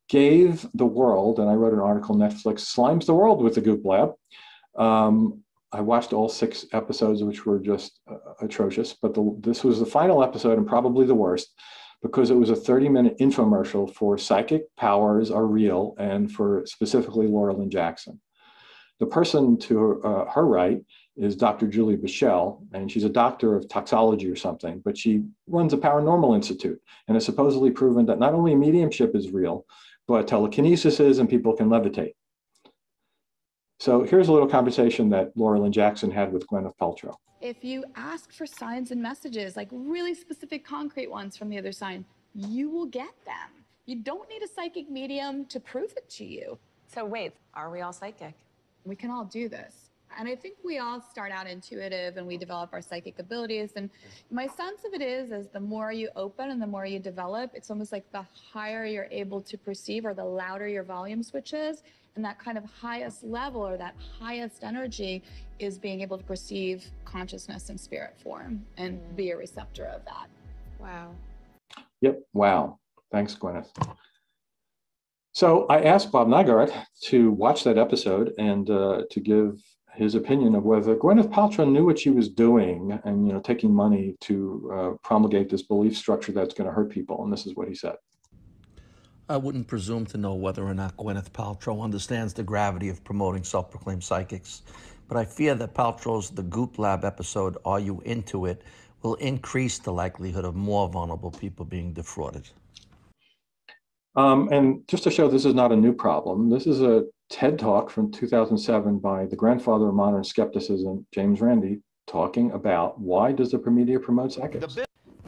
S3: gave the world, and I wrote an article, Netflix slimes the world with the Goop Lab. Um, I watched all six episodes, which were just uh, atrocious. But the, this was the final episode and probably the worst because it was a 30 minute infomercial for psychic powers are real and for specifically Laura Lynne Jackson. The person to her, uh, her right is Dr. Julie Beischel, and she's a doctor of toxology or something, but she runs a paranormal institute and has supposedly proven that not only mediumship is real, but telekinesis is and people can levitate. So here's a little conversation that Laura Lynne Jackson had with Gwyneth Paltrow.
S18: If you ask for signs and messages, like really specific, concrete ones from the other side, you will get them. You don't need a psychic medium to prove it to you.
S10: So wait, are we all psychic?
S18: We can all do this. And I think we all start out intuitive and we develop our psychic abilities. And my sense of it is, is the more you open and the more you develop, it's almost like the higher you're able to perceive or the louder your volume switches. And that kind of highest level or that highest energy is being able to perceive consciousness in spirit form and be a receptor of that.
S10: Wow.
S3: Yep. Wow. Thanks, Gwyneth. So I asked Bob Nygaard to watch that episode and uh, to give his opinion of whether Gwyneth Paltrow knew what she was doing and you know taking money to uh, promulgate this belief structure that's going to hurt people. And this is what he said.
S19: I wouldn't presume to know whether or not Gwyneth Paltrow understands the gravity of promoting self-proclaimed psychics, but I fear that Paltrow's The Goop Lab episode, Are You Into It, will increase the likelihood of more vulnerable people being defrauded.
S3: Um, and just to show this is not a new problem, this is a TED talk from 2007 by the grandfather of modern skepticism, James Randi, talking about why does the media promote psychics?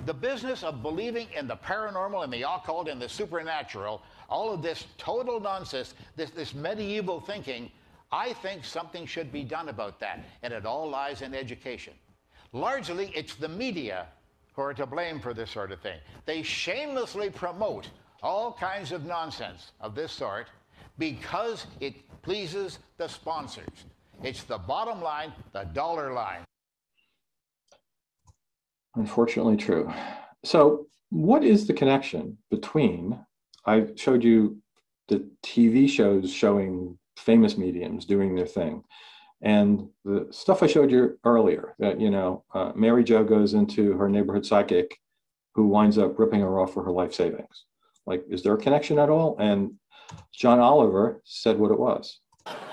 S20: The, business of believing in the paranormal and the occult and the supernatural, all of this total nonsense, this, this medieval thinking, I think something should be done about that. And it all lies in education. Largely, it's the media who are to blame for this sort of thing. They shamelessly promote all kinds of nonsense of this sort because it pleases the sponsors. It's the bottom line, the dollar line.
S3: Unfortunately, true. So, what is the connection between? I showed you the TV shows showing famous mediums doing their thing, and the stuff I showed you earlier. That you know, uh, Mary Jo goes into her neighborhood psychic, who winds up ripping her off for her life savings. Like, is there a connection at all? And John Oliver said what it was.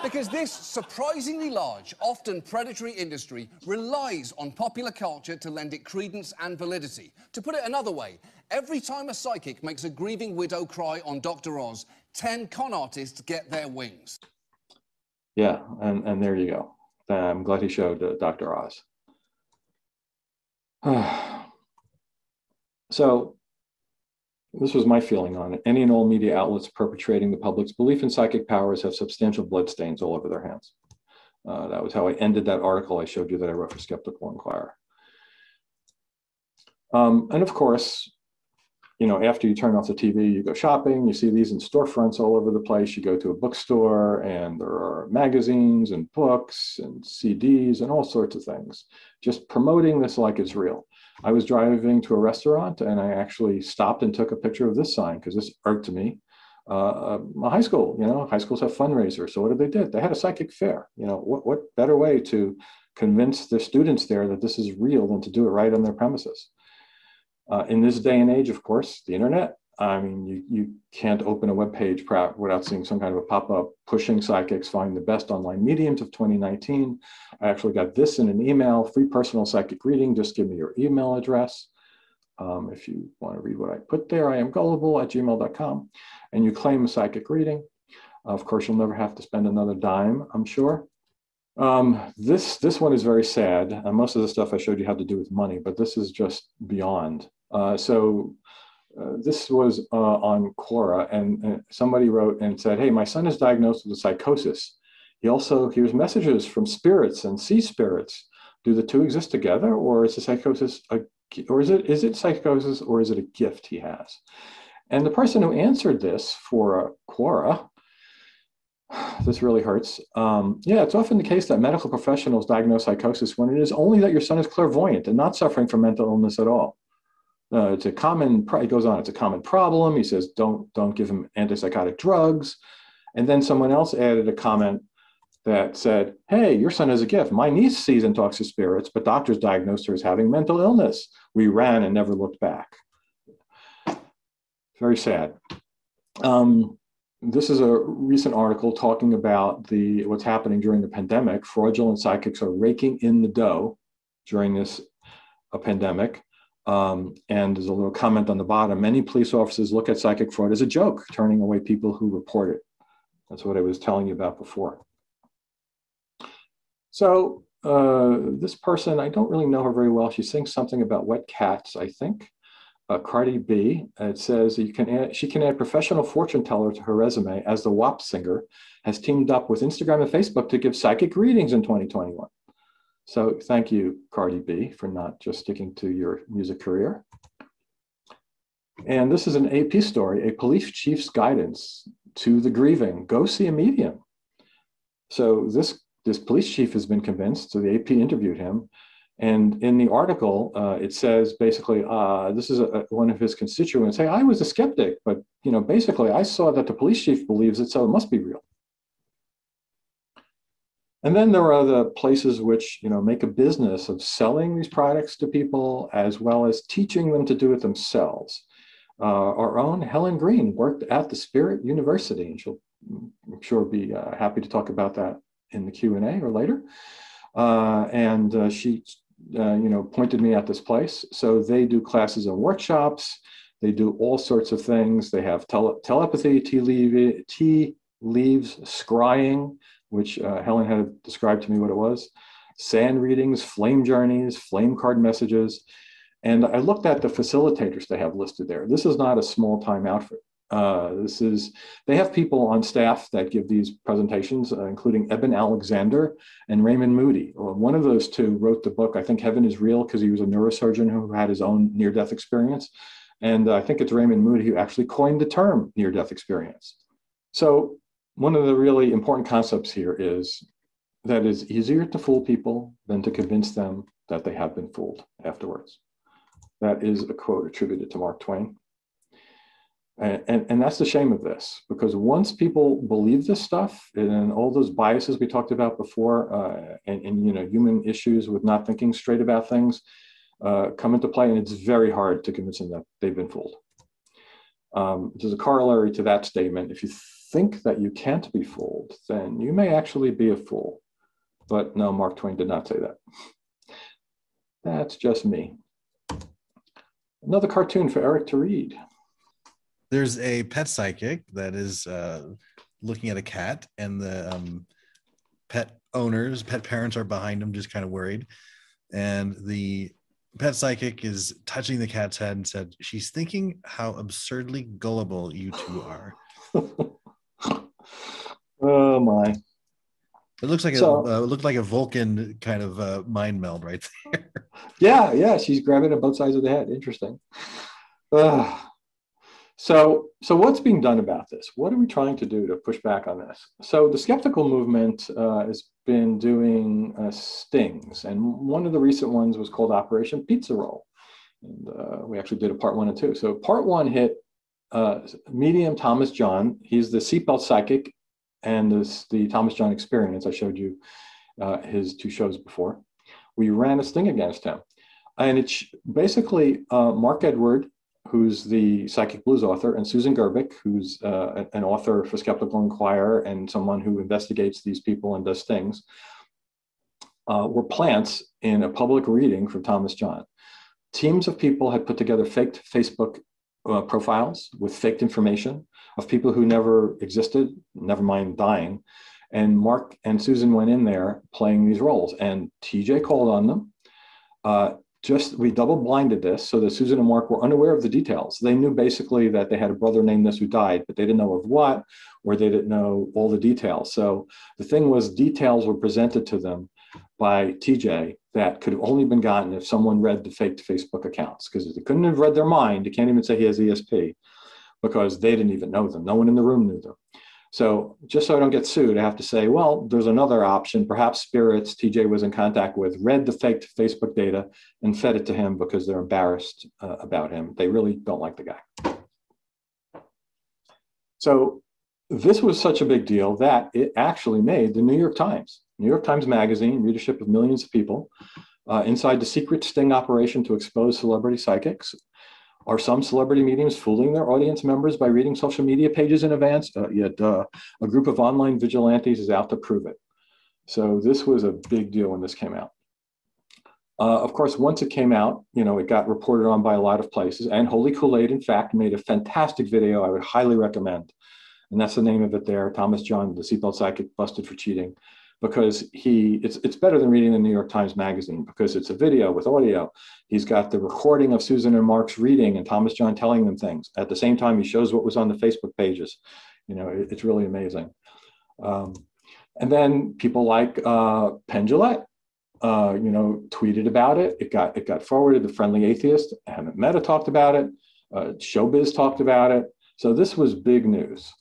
S5: Because this surprisingly large, often predatory industry relies on popular culture to lend it credence and validity. To put it another way, every time a psychic makes a grieving widow cry on Dr. Oz, 10 con artists get their wings.
S3: Yeah, and, and there you go. I'm glad he showed uh, Dr. Oz. so this was my feeling on it. Any and all media outlets perpetrating the public's belief in psychic powers have substantial bloodstains all over their hands. Uh, that was how I ended that article I showed you that I wrote for Skeptical Inquirer. Um, and of course, you know, after you turn off the TV, you go shopping, you see these in storefronts all over the place. You go to a bookstore and there are magazines and books and CDs and all sorts of things, just promoting this like it's real. I was driving to a restaurant and I actually stopped and took a picture of this sign because this irked me. Uh, a high school, you know, high schools have fundraisers. So what did they did? They had a psychic fair. You know, what, what better way to convince the students there that this is real than to do it right on their premises? Uh, in this day and age, of course, the internet, I mean, you, you can't open a web page without seeing some kind of a pop-up pushing psychics find the best online mediums of 2019. I actually got this in an email, free personal psychic reading. Just give me your email address. Um, if you want to read what I put there, I am gullible at gmail.com. And you claim a psychic reading. Of course, you'll never have to spend another dime, I'm sure. Um, this, this one is very sad. And most of the stuff I showed you had to do with money, but this is just beyond. Uh, so uh, this was uh, on Quora, and, and, somebody wrote and said, "Hey, my son is diagnosed with a psychosis. He also hears messages from spirits and sees spirits. Do the two exist together, or is the psychosis a, or is it is it psychosis, or is it a gift he has?" And the person who answered this for uh, Quora, this really hurts. Um, yeah, it's often the case that medical professionals diagnose psychosis when it is only that your son is clairvoyant and not suffering from mental illness at all. Uh, it's a common. He goes on. It's a common problem. He says, "Don't don't give him antipsychotic drugs." And then someone else added a comment that said, "Hey, your son has a gift. My niece sees and talks to spirits, but doctors diagnosed her as having mental illness. We ran and never looked back." Very sad. Um, this is a recent article talking about the what's happening during the pandemic. Fraudulent psychics are raking in the dough during this a pandemic. Um, and there's a little comment on the bottom. Many police officers look at psychic fraud as a joke, turning away people who report it. That's what I was telling you about before. So uh, this person, I don't really know her very well. She sings something about wet cats, I think. uh, Cardi B. It says you can add, she can add professional fortune teller to her resume as the WAP singer has teamed up with Instagram and Facebook to give psychic readings in 2021. So thank you, Cardi B, for not just sticking to your music career. And this is an AP story, a police chief's guidance to the grieving. Go see a medium. So this this police chief has been convinced. So the AP interviewed him, and in the article, uh, it says basically, uh, this is a, one of his constituents. Hey, I was a skeptic, but you know, basically, I saw that the police chief believes it, so it must be real. And then there are the places which you know make a business of selling these products to people as well as teaching them to do it themselves. Uh, our own Helen Green worked at the Spirit University, and she'll, I'm sure, be uh, happy to talk about that in the Q and A or later. Uh, and uh, she, uh, you know, pointed me at this place. So they do classes and workshops. They do all sorts of things. They have tele- telepathy, tea, leave, tea leaves, scrying, which uh, Helen had described to me what it was, sand readings, flame journeys, flame card messages. And I looked at the facilitators they have listed there. This is not a small time outfit. Uh, this is, they have people on staff that give these presentations, uh, including Eben Alexander and Raymond Moody. One of those two wrote the book, I think Heaven is Real, because he was a neurosurgeon who had his own near death experience. And I think it's Raymond Moody who actually coined the term near death experience. So one of the really important concepts here is that it's easier to fool people than to convince them that they have been fooled afterwards. That is a quote attributed to Mark Twain. And, and, and, that's the shame of this, because once people believe this stuff and all those biases we talked about before, uh, and, and, you know human issues with not thinking straight about things, uh, come into play, and it's very hard to convince them that they've been fooled. Um, there's a corollary to that statement. If you think that you can't be fooled, then you may actually be a fool. But no, Mark Twain did not say that. That's just me. Another cartoon for Eric to read.
S1: There's a pet psychic that is uh, looking at a cat, and the um, pet owners, pet parents are behind him, just kind of worried. And the pet psychic is touching the cat's head and said, She's thinking how absurdly gullible you two are.
S3: oh my.
S1: It looks like so, a uh, it looked like a Vulcan kind of uh, mind meld right there.
S3: yeah, yeah, she's grabbing at both sides of the head. Interesting. Uh, so, so what's being done about this? What are we trying to do to push back on this? So, the skeptical movement uh, has been doing uh, stings, and one of the recent ones was called Operation Pizza Roll. And uh, we actually did a part one and two. So, part one hit uh, medium Thomas John. He's the seatbelt psychic and this, the Thomas John experience. I showed you uh, his two shows before. We ran a sting against him. And it's basically uh, Mark Edward, who's the Psychic Blues author, and Susan Gerbic, who's uh, an author for Skeptical Inquirer and someone who investigates these people and does things, uh, were plants in a public reading from Thomas John. Teams of people had put together faked Facebook uh, profiles with faked information of people who never existed, never mind dying. And Mark and Susan went in there playing these roles, and TJ called on them. Uh, just we double blinded this so that Susan and Mark were unaware of the details. They knew basically that they had a brother named this who died, but they didn't know of what, or they didn't know all the details. So the thing was, details were presented to them by TJ that could have only been gotten if someone read the faked Facebook accounts because they couldn't have read their mind. You can't even say he has ESP because they didn't even know them. No one in the room knew them. So just so I don't get sued, I have to say, well, there's another option. Perhaps spirits TJ was in contact with read the faked Facebook data and fed it to him because they're embarrassed uh, about him. They really don't like the guy. So this was such a big deal that it actually made the New York Times. New York Times Magazine, readership of millions of people, uh, inside the secret sting operation to expose celebrity psychics. Are some celebrity mediums fooling their audience members by reading social media pages in advance? Uh, yet uh, a group of online vigilantes is out to prove it. So this was a big deal when this came out. Uh, of course, once it came out, you know, it got reported on by a lot of places. And Holy Kool-Aid, in fact, made a fantastic video I would highly recommend. And that's the name of it there, Thomas John, the seatbelt psychic, busted for cheating. Because he it's it's better than reading the New York Times Magazine because it's a video with audio. He's got the recording of Susan and Mark's reading and Thomas John telling them things. At the same time, he shows what was on the Facebook pages. You know, it, it's really amazing. Um, and then people like uh, uh, you know, tweeted about it. It got it got forwarded. The Friendly Atheist, Hemant Mehta talked about it. Uh, Showbiz talked about it. So this was big news.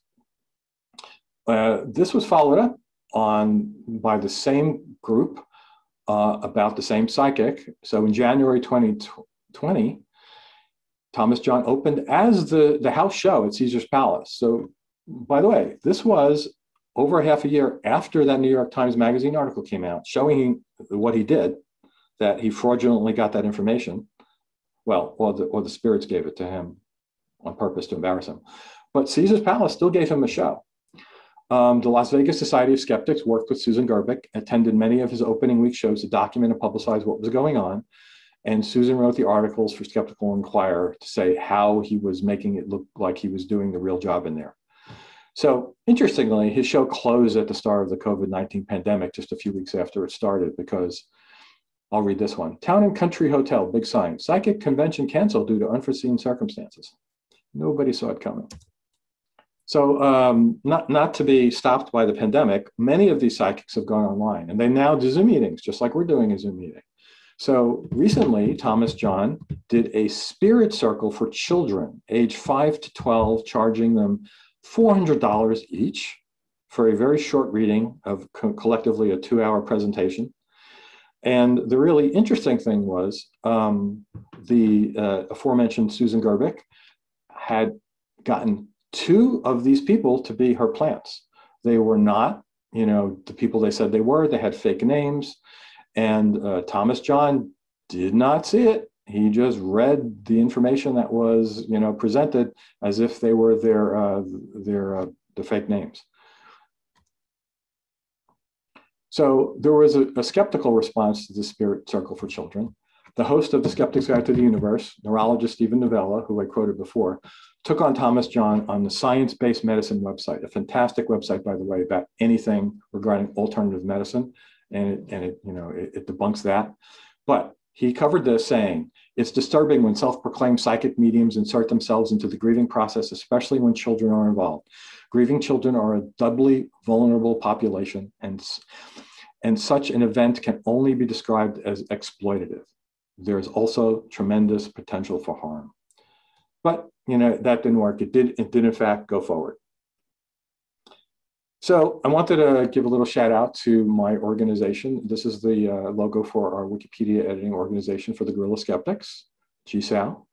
S3: Uh, this was followed up on by the same group uh, about the same psychic. So in January 2020, Thomas John opened as the, the house show at Caesar's Palace. So, by the way, this was over half a year after that New York Times Magazine article came out showing what he did, that he fraudulently got that information. Well, or the, or the spirits gave it to him on purpose to embarrass him. But Caesar's Palace still gave him a show. Um, the Las Vegas Society of Skeptics worked with Susan Gerbic, attended many of his opening week shows to document and publicize what was going on. And Susan wrote the articles for Skeptical Inquirer to say how he was making it look like he was doing the real job in there. So, interestingly, his show closed at the start of the COVID 19 pandemic just a few weeks after it started because I'll read this one Town and Country Hotel, big sign, psychic convention canceled due to unforeseen circumstances. Nobody saw it coming. So, um, not, not to be stopped by the pandemic, many of these psychics have gone online and they now do Zoom meetings, just like we're doing a Zoom meeting. So, recently, Thomas John did a spirit circle for children age 5 to 12, charging them $400 each for a very short reading of co- collectively a two hour presentation. And the really interesting thing was um, the uh, aforementioned Susan Gerbic had gotten two of these people to be her plants. They were not, you know, the people they said they were. They had fake names. And uh, Thomas John did not see it. He just read the information that was, you know, presented as if they were their uh, their uh, the fake names. So there was a, a skeptical response to the Spirit Circle for Children. The host of the Skeptic's Guide to the Universe, neurologist Steven Novella, who I quoted before, took on Thomas John on the Science Based Medicine website, a fantastic website, by the way, about anything regarding alternative medicine, and it, and it you know it, it debunks that. But he covered this saying, "It's disturbing when self-proclaimed psychic mediums insert themselves into the grieving process, especially when children are involved. Grieving children are a doubly vulnerable population, and and such an event can only be described as exploitative. There's also tremendous potential for harm." But you know, that didn't work. It did, it did in fact go forward. So I wanted to give a little shout out to my organization. This is the uh, logo for our Wikipedia editing organization for the Guerrilla Skeptics, GSAO.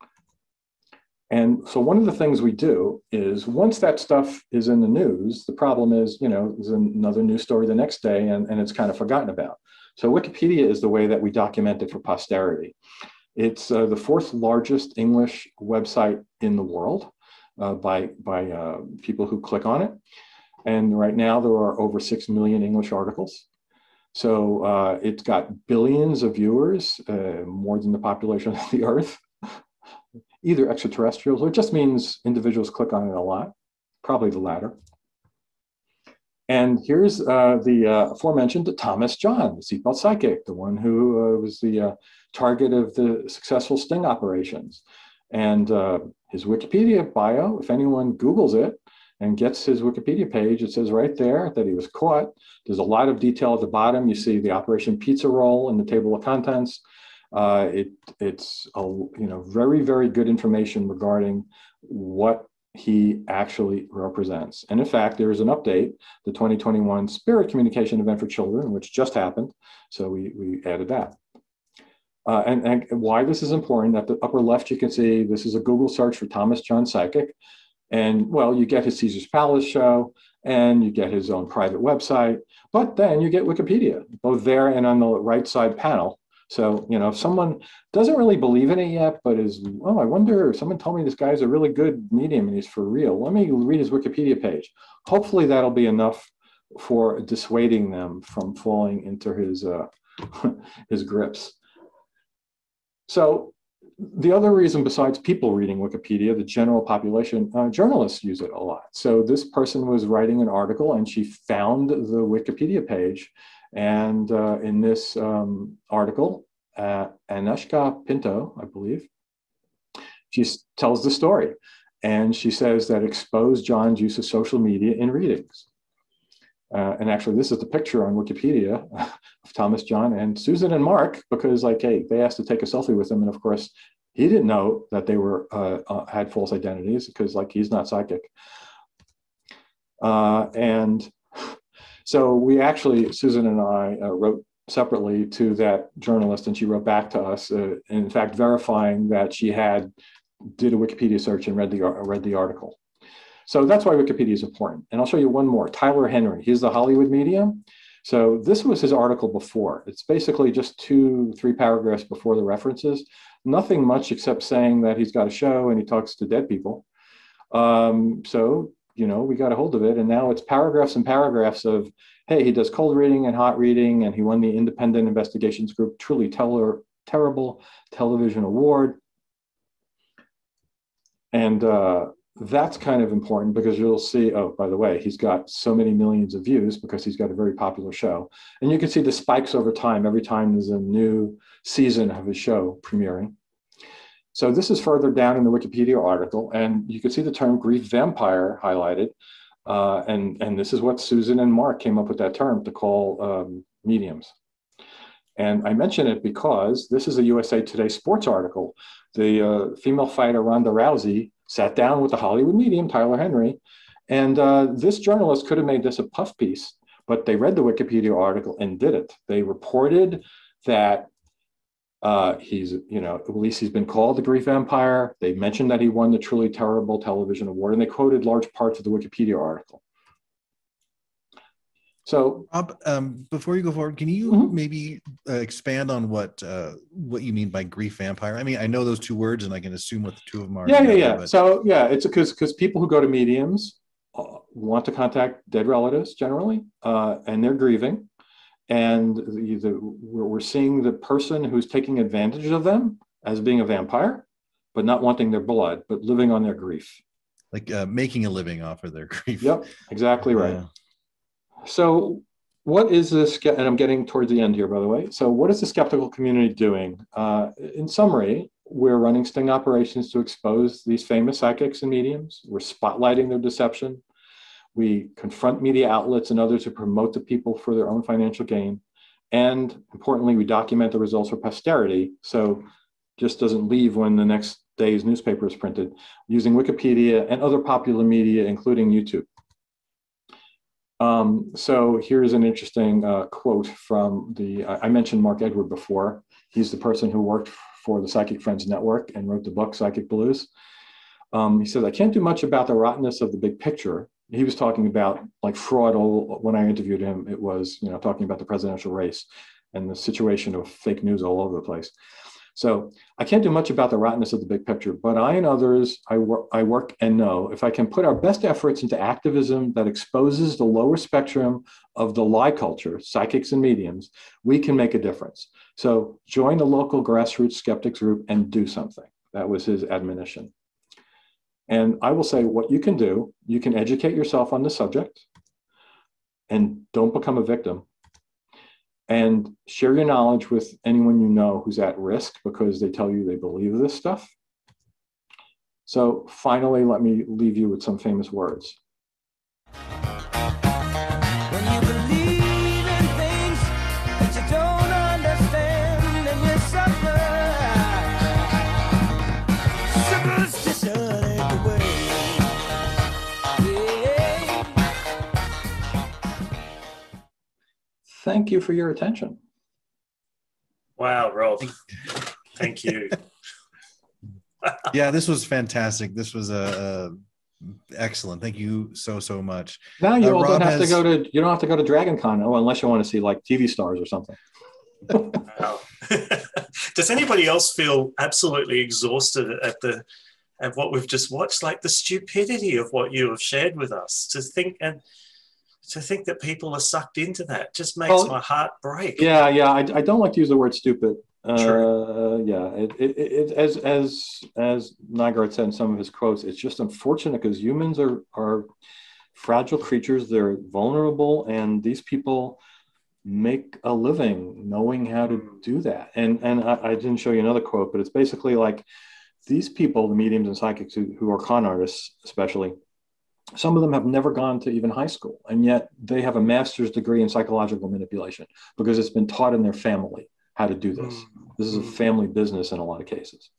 S3: And so one of the things we do is once that stuff is in the news, the problem is, you know, there's another news story the next day and, and it's kind of forgotten about. So Wikipedia is the way that we document it for posterity. It's uh, the fourth largest English website in the world uh, by, by uh, people who click on it. And right now, there are over 6 million English articles. So uh, it's got billions of viewers, uh, more than the population of the Earth, either extraterrestrials, or it just means individuals click on it a lot, probably the latter. And here's uh, the uh, aforementioned Thomas John, the seatbelt psychic, the one who uh, was the uh, target of the successful sting operations. And uh, his Wikipedia bio, if anyone Googles it and gets his Wikipedia page, it says right there that he was caught. There's a lot of detail at the bottom. You see the Operation Pizza Roll in the table of contents. Uh, it, it's a, you know very very good information regarding what he actually represents. And in fact, there is an update, the 2021 Spirit Communication Event for Children, which just happened. So we, we added that. Uh, and, and why this is important, at the upper left, you can see this is a Google search for Thomas John Psychic. And well, you get his Caesar's Palace show and you get his own private website, but then you get Wikipedia, both there and on the right side panel. So, you know, if someone doesn't really believe in it yet, but is, oh, I wonder, someone told me this guy's a really good medium and he's for real. Let me read his Wikipedia page. Hopefully that'll be enough for dissuading them from falling into his, uh, his grips. So the other reason besides people reading Wikipedia, the general population, uh, journalists use it a lot. So this person was writing an article and she found the Wikipedia page And uh, in this um, article, uh, Aneshka Pinto, I believe, she tells the story. And she says that exposed John's use of social media in readings. Uh, and actually, this is the picture on Wikipedia of Thomas John and Susan and Mark, because like, hey, they asked to take a selfie with him, and of course, he didn't know that they were uh, uh, had false identities because like he's not psychic. Uh, and so we actually, Susan and I uh, wrote separately to that journalist, and she wrote back to us, uh, in fact, verifying that she had did a Wikipedia search and read the read the article. So that's why Wikipedia is important. And I'll show you one more. Tyler Henry, he's the Hollywood medium. So this was his article before. It's basically just two, three paragraphs before the references. Nothing much except saying that he's got a show and he talks to dead people. Um, so you know, we got a hold of it. And now it's paragraphs and paragraphs of, hey, he does cold reading and hot reading, and he won the Independent Investigations Group Truly Teller, Terrible Television Award. And uh, that's kind of important because you'll see, oh, by the way, he's got so many millions of views because he's got a very popular show. And you can see the spikes over time every time there's a new season of his show premiering. So this is further down in the Wikipedia article, and you can see the term grief vampire highlighted. Uh, and, and this is what Susan and Mark came up with that term to call um, mediums. And I mention it because this is a USA Today sports article. The uh, female fighter Ronda Rousey sat down with the Hollywood medium, Tyler Henry, and uh, this journalist could have made this a puff piece, but they read the Wikipedia article and did it. They reported that uh, he's, you know, at least he's been called the grief vampire. They mentioned that he won the truly terrible television award, and they quoted large parts of the Wikipedia article. So,
S1: Rob, um, before you go forward, can you mm-hmm. maybe uh, expand on what uh, what you mean by grief vampire? I mean, I know those two words, and I can assume what the two of them are.
S3: Yeah, together, yeah, yeah. But... So, yeah, it's because because people who go to mediums uh, want to contact dead relatives generally, uh, and they're grieving, and the, the, we're seeing the person who's taking advantage of them as being a vampire, but not wanting their blood, but living on their grief.
S1: Like uh, making a living off of their grief.
S3: Yep, exactly right. Yeah. So, what is this? And I'm getting towards the end here, by the way. So, what is the skeptical community doing? Uh, in summary, we're running sting operations to expose these famous psychics and mediums. We're spotlighting their deception. We confront media outlets and others who promote the people for their own financial gain. And importantly, we document the results for posterity. So just doesn't leave when the next day's newspaper is printed using Wikipedia and other popular media, including YouTube. Um, so here's an interesting uh, quote from the, I mentioned Mark Edward before. He's the person who worked for the Psychic Friends Network and wrote the book Psychic Blues. Um, he says, I can't do much about the rottenness of the big picture, he was talking about like fraud all when I interviewed him, it was, you know, talking about the presidential race and the situation of fake news all over the place. So I can't do much about the rottenness of the big picture, but I and others I work, I work and know if I can put our best efforts into activism that exposes the lower spectrum of the lie culture, psychics and mediums, we can make a difference. So join the local grassroots skeptics group and do something. That was his admonition. And I will say what you can do, you can educate yourself on the subject and don't become a victim. And share your knowledge with anyone you know who's at risk because they tell you they believe this stuff. So, finally, let me leave you with some famous words. Thank you for your attention.
S2: Wow, Rob. Thank you.
S1: yeah, this was fantastic. This was a, a excellent. Thank you so so much.
S3: Now you uh, all don't have has... to go to you don't have to go to Dragon Con oh, unless you want to see like TV stars or something.
S2: wow. Does anybody else feel absolutely exhausted at the at what we've just watched? Like the stupidity of what you have shared with us. To think and to think that people are sucked into that just makes well, my heart break.
S3: Yeah, yeah. I, I don't like to use the word stupid. Uh, yeah, it, it, it, as as as Nygaard said in some of his quotes, it's just unfortunate because humans are are fragile creatures. They're vulnerable, and these people make a living knowing how to do that. And and I, I didn't show you another quote, but it's basically like these people, the mediums and psychics who, who are con artists, especially, some of them have never gone to even high school, and yet they have a master's degree in psychological manipulation because it's been taught in their family how to do this. This is a family business in a lot of cases.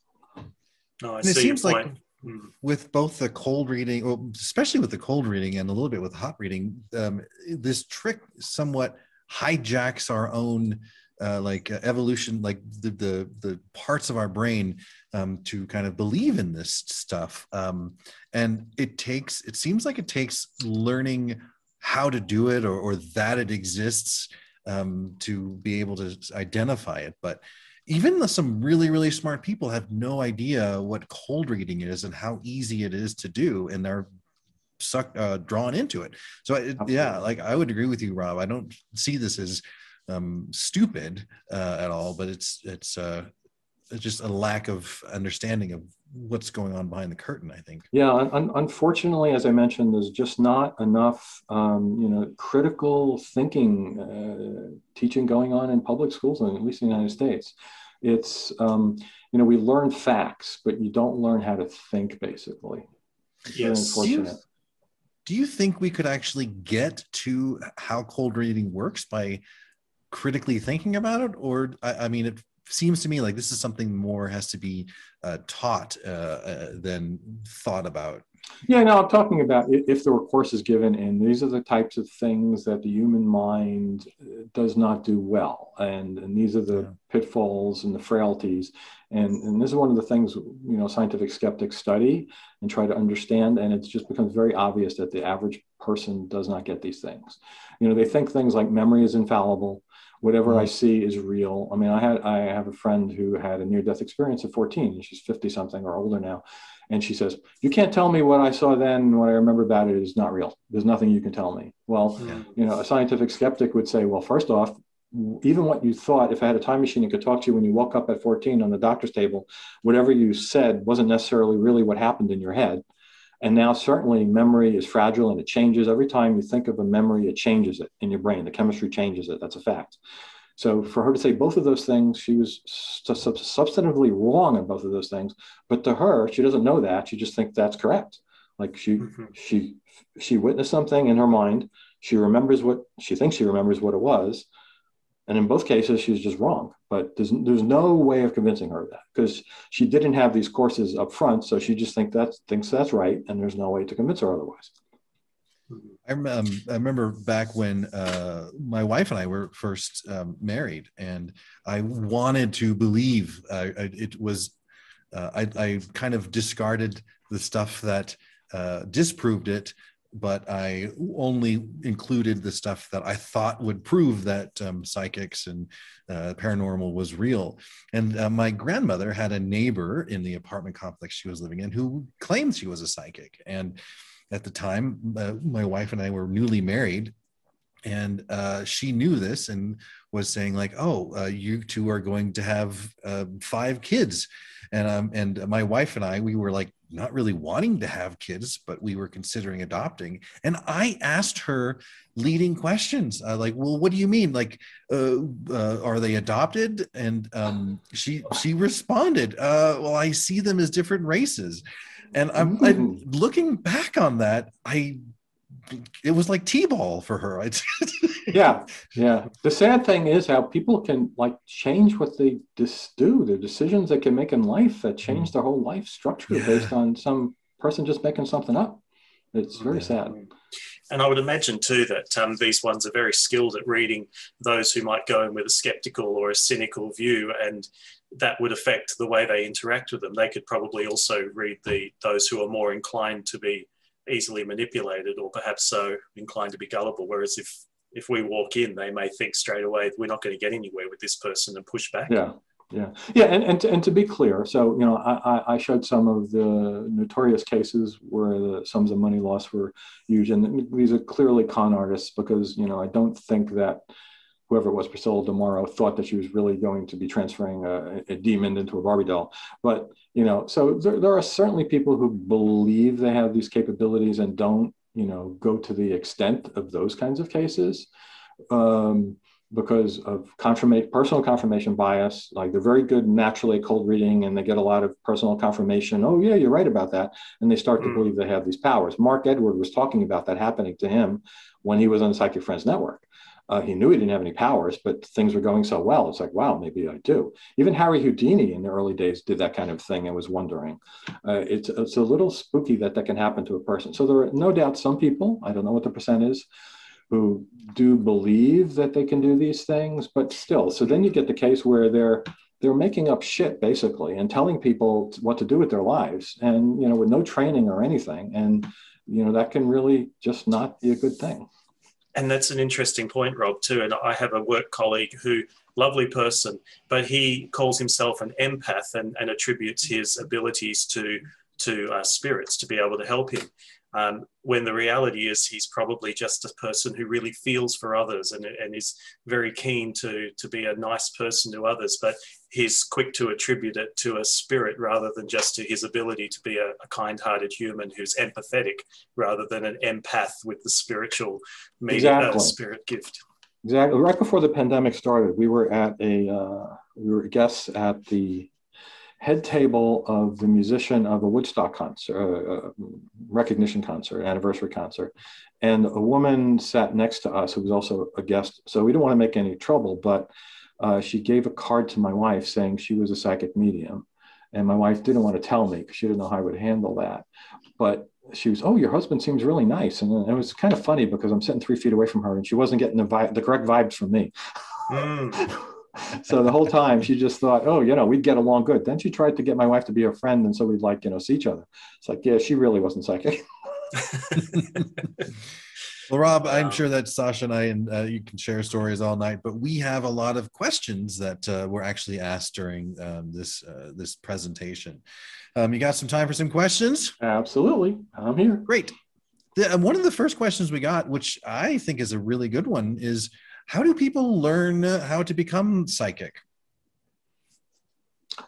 S2: No, I
S1: And it seems like
S2: point. Mm.
S1: with both the cold reading, well, especially with the cold reading and a little bit with hot reading, um, this trick somewhat hijacks our own uh, like uh, evolution, like the, the the parts of our brain um, to kind of believe in this stuff. Um, and it takes, it seems like it takes learning how to do it or, or that it exists um, to be able to identify it. But even the, some really really smart people have no idea what cold reading is and how easy it is to do and they're sucked uh, drawn into it so it, yeah like i would agree with you rob i don't see this as um, stupid uh, at all but it's it's uh, just a lack of understanding of what's going on behind the curtain i think
S3: Yeah, un- un- unfortunately, as I mentioned, there's just not enough, um, you know, critical thinking uh, teaching going on in public schools, at least in the United States. It's, um, you know, we learn facts, but you don't learn how to think, basically. It's
S1: Yes. Do
S3: unfortunate.
S1: do you think we could actually get to how cold reading works by critically thinking about it or i, I mean it seems to me like this is something more has to be uh, taught uh, uh, than thought about
S3: Yeah, no, I'm talking about if there were courses given, and these are the types of things that the human mind uh, does not do well, and, and these are the pitfalls and the frailties, and and this is one of the things you know scientific skeptics study and try to understand, and it just becomes very obvious that the average person does not get these things. You know, they think things like memory is infallible. Whatever I mm-hmm. see is real. I mean, I had I have a friend who had a near death experience at 14, and she's 50 something or older now. And she says, You can't tell me what I saw then, what I remember about it is not real. There's nothing you can tell me. Well, you know, a scientific skeptic would say, Well, first off, even what you thought, if I had a time machine and could talk to you when you woke up at 14 on the doctor's table, whatever you said wasn't necessarily really what happened in your head. And now, certainly, memory is fragile and it changes. Every time you think of a memory, it changes it in your brain. The chemistry changes it. That's a fact. So, for her to say both of those things, she was sub- sub- substantively wrong on both of those things. But to her, she doesn't know that. She just thinks that's correct. Like she, mm-hmm. she, she witnessed something in her mind. She remembers what she thinks she remembers what it was, and in both cases, she's just wrong. But there's there's no way of convincing her of that because she didn't have these courses up front, so she just think that thinks that's right, and there's no way to convince her otherwise.
S1: I, um, I remember back when uh, my wife and I were first um, married, and I wanted to believe uh, it was. Uh, I, I kind of discarded the stuff that uh, disproved it, but I only included the stuff that I thought would prove that um, psychics and uh, paranormal was real. And uh, my grandmother had a neighbor in the apartment complex she was living in who claimed she was a psychic, and at the time uh, my wife and i were newly married and uh, she knew this and was saying like oh uh, you two are going to have uh, five kids and um, and my wife and i we were like not really wanting to have kids but we were considering adopting. And i asked her leading questions uh, like well what do you mean? Like uh, uh, are they adopted? And um, she she responded uh, well i see them as different races. And I'm, I'm looking back on that i it was like t-ball for her.
S3: Yeah yeah. The sad thing is how people can like change what they dis- do their decisions they can make in life that change their whole life structure based on some person just making something up. It's very sad.
S2: And I would imagine too that um, these ones are very skilled at reading those who might go in with a skeptical or a cynical view, and that would affect the way they interact with them. They could probably also read the those who are more inclined to be easily manipulated, or perhaps so inclined to be gullible. Whereas if if we walk in, they may think straight away we're not going to get anywhere with this person and push back.
S3: Yeah, yeah, yeah. And and to, and to be clear, so you know, I I- showed some of the notorious cases where the sums of money lost were huge, and these are clearly con artists because you know I don't think that whoever it was, Priscilla Delmaro, thought that she was really going to be transferring a, a demon into a Barbie doll. But you know, so there, there are certainly people who believe they have these capabilities and don't, you know, go to the extent of those kinds of cases. Um, because of confirmation, personal confirmation bias. Like they're very good naturally at cold reading and they get a lot of personal confirmation. Oh, yeah, you're right about that. And they start to believe they have these powers. Mark Edward was talking about that happening to him when he was on the Psychic Friends Network. Uh, he knew he didn't have any powers, but things were going so well. It's like, wow, maybe I do. Even Harry Houdini in the early days did that kind of thing and was wondering. Uh, it's, it's a little spooky that that can happen to a person. So there are no doubt some people, I don't know what the percent is, who do believe that they can do these things, but still. So then you get the case where they're they're making up shit basically and telling people what to do with their lives, and you know, with no training or anything, and you know that can really just not be a good thing.
S2: And that's an interesting point, Rob, too. And I have a work colleague who, lovely person, but he calls himself an empath and, and attributes his abilities to to uh, spirits to be able to help him. Um, when the reality is he's probably just a person who really feels for others and, and is very keen to, to be a nice person to others, but he's quick to attribute it to a spirit rather than just to his ability to be a, a kind-hearted human who's empathetic rather than an empath with the spiritual media, uh, spirit gift.
S3: Exactly. Right before the pandemic started, we were at a uh, we were guests at the head table of the musician of a Woodstock concert, uh, uh, recognition concert, anniversary concert, and a woman sat next to us who was also a guest. So we didn't want to make any trouble, but uh, she gave a card to my wife saying she was a psychic medium, and my wife didn't want to tell me because she didn't know how I would handle that, but. She was, oh, your husband seems really nice, and it was kind of funny because I'm sitting three feet away from her, and she wasn't getting the vi- the correct vibes from me. so the whole time she just thought, oh, you know, we'd get along good. Then she tried to get my wife to be her friend, and so we'd like, you know, see each other. It's like, yeah, she really wasn't psychic.
S1: Well, Rob, I'm sure that Sasha and I and uh, you can share stories all night, but we have a lot of questions that uh, were actually asked during um, this uh, this presentation. Um, you got some time for some questions?
S3: Absolutely, I'm here.
S1: Great. The, um, one of the first questions we got, which I think is a really good one, is how do people learn how to become psychic?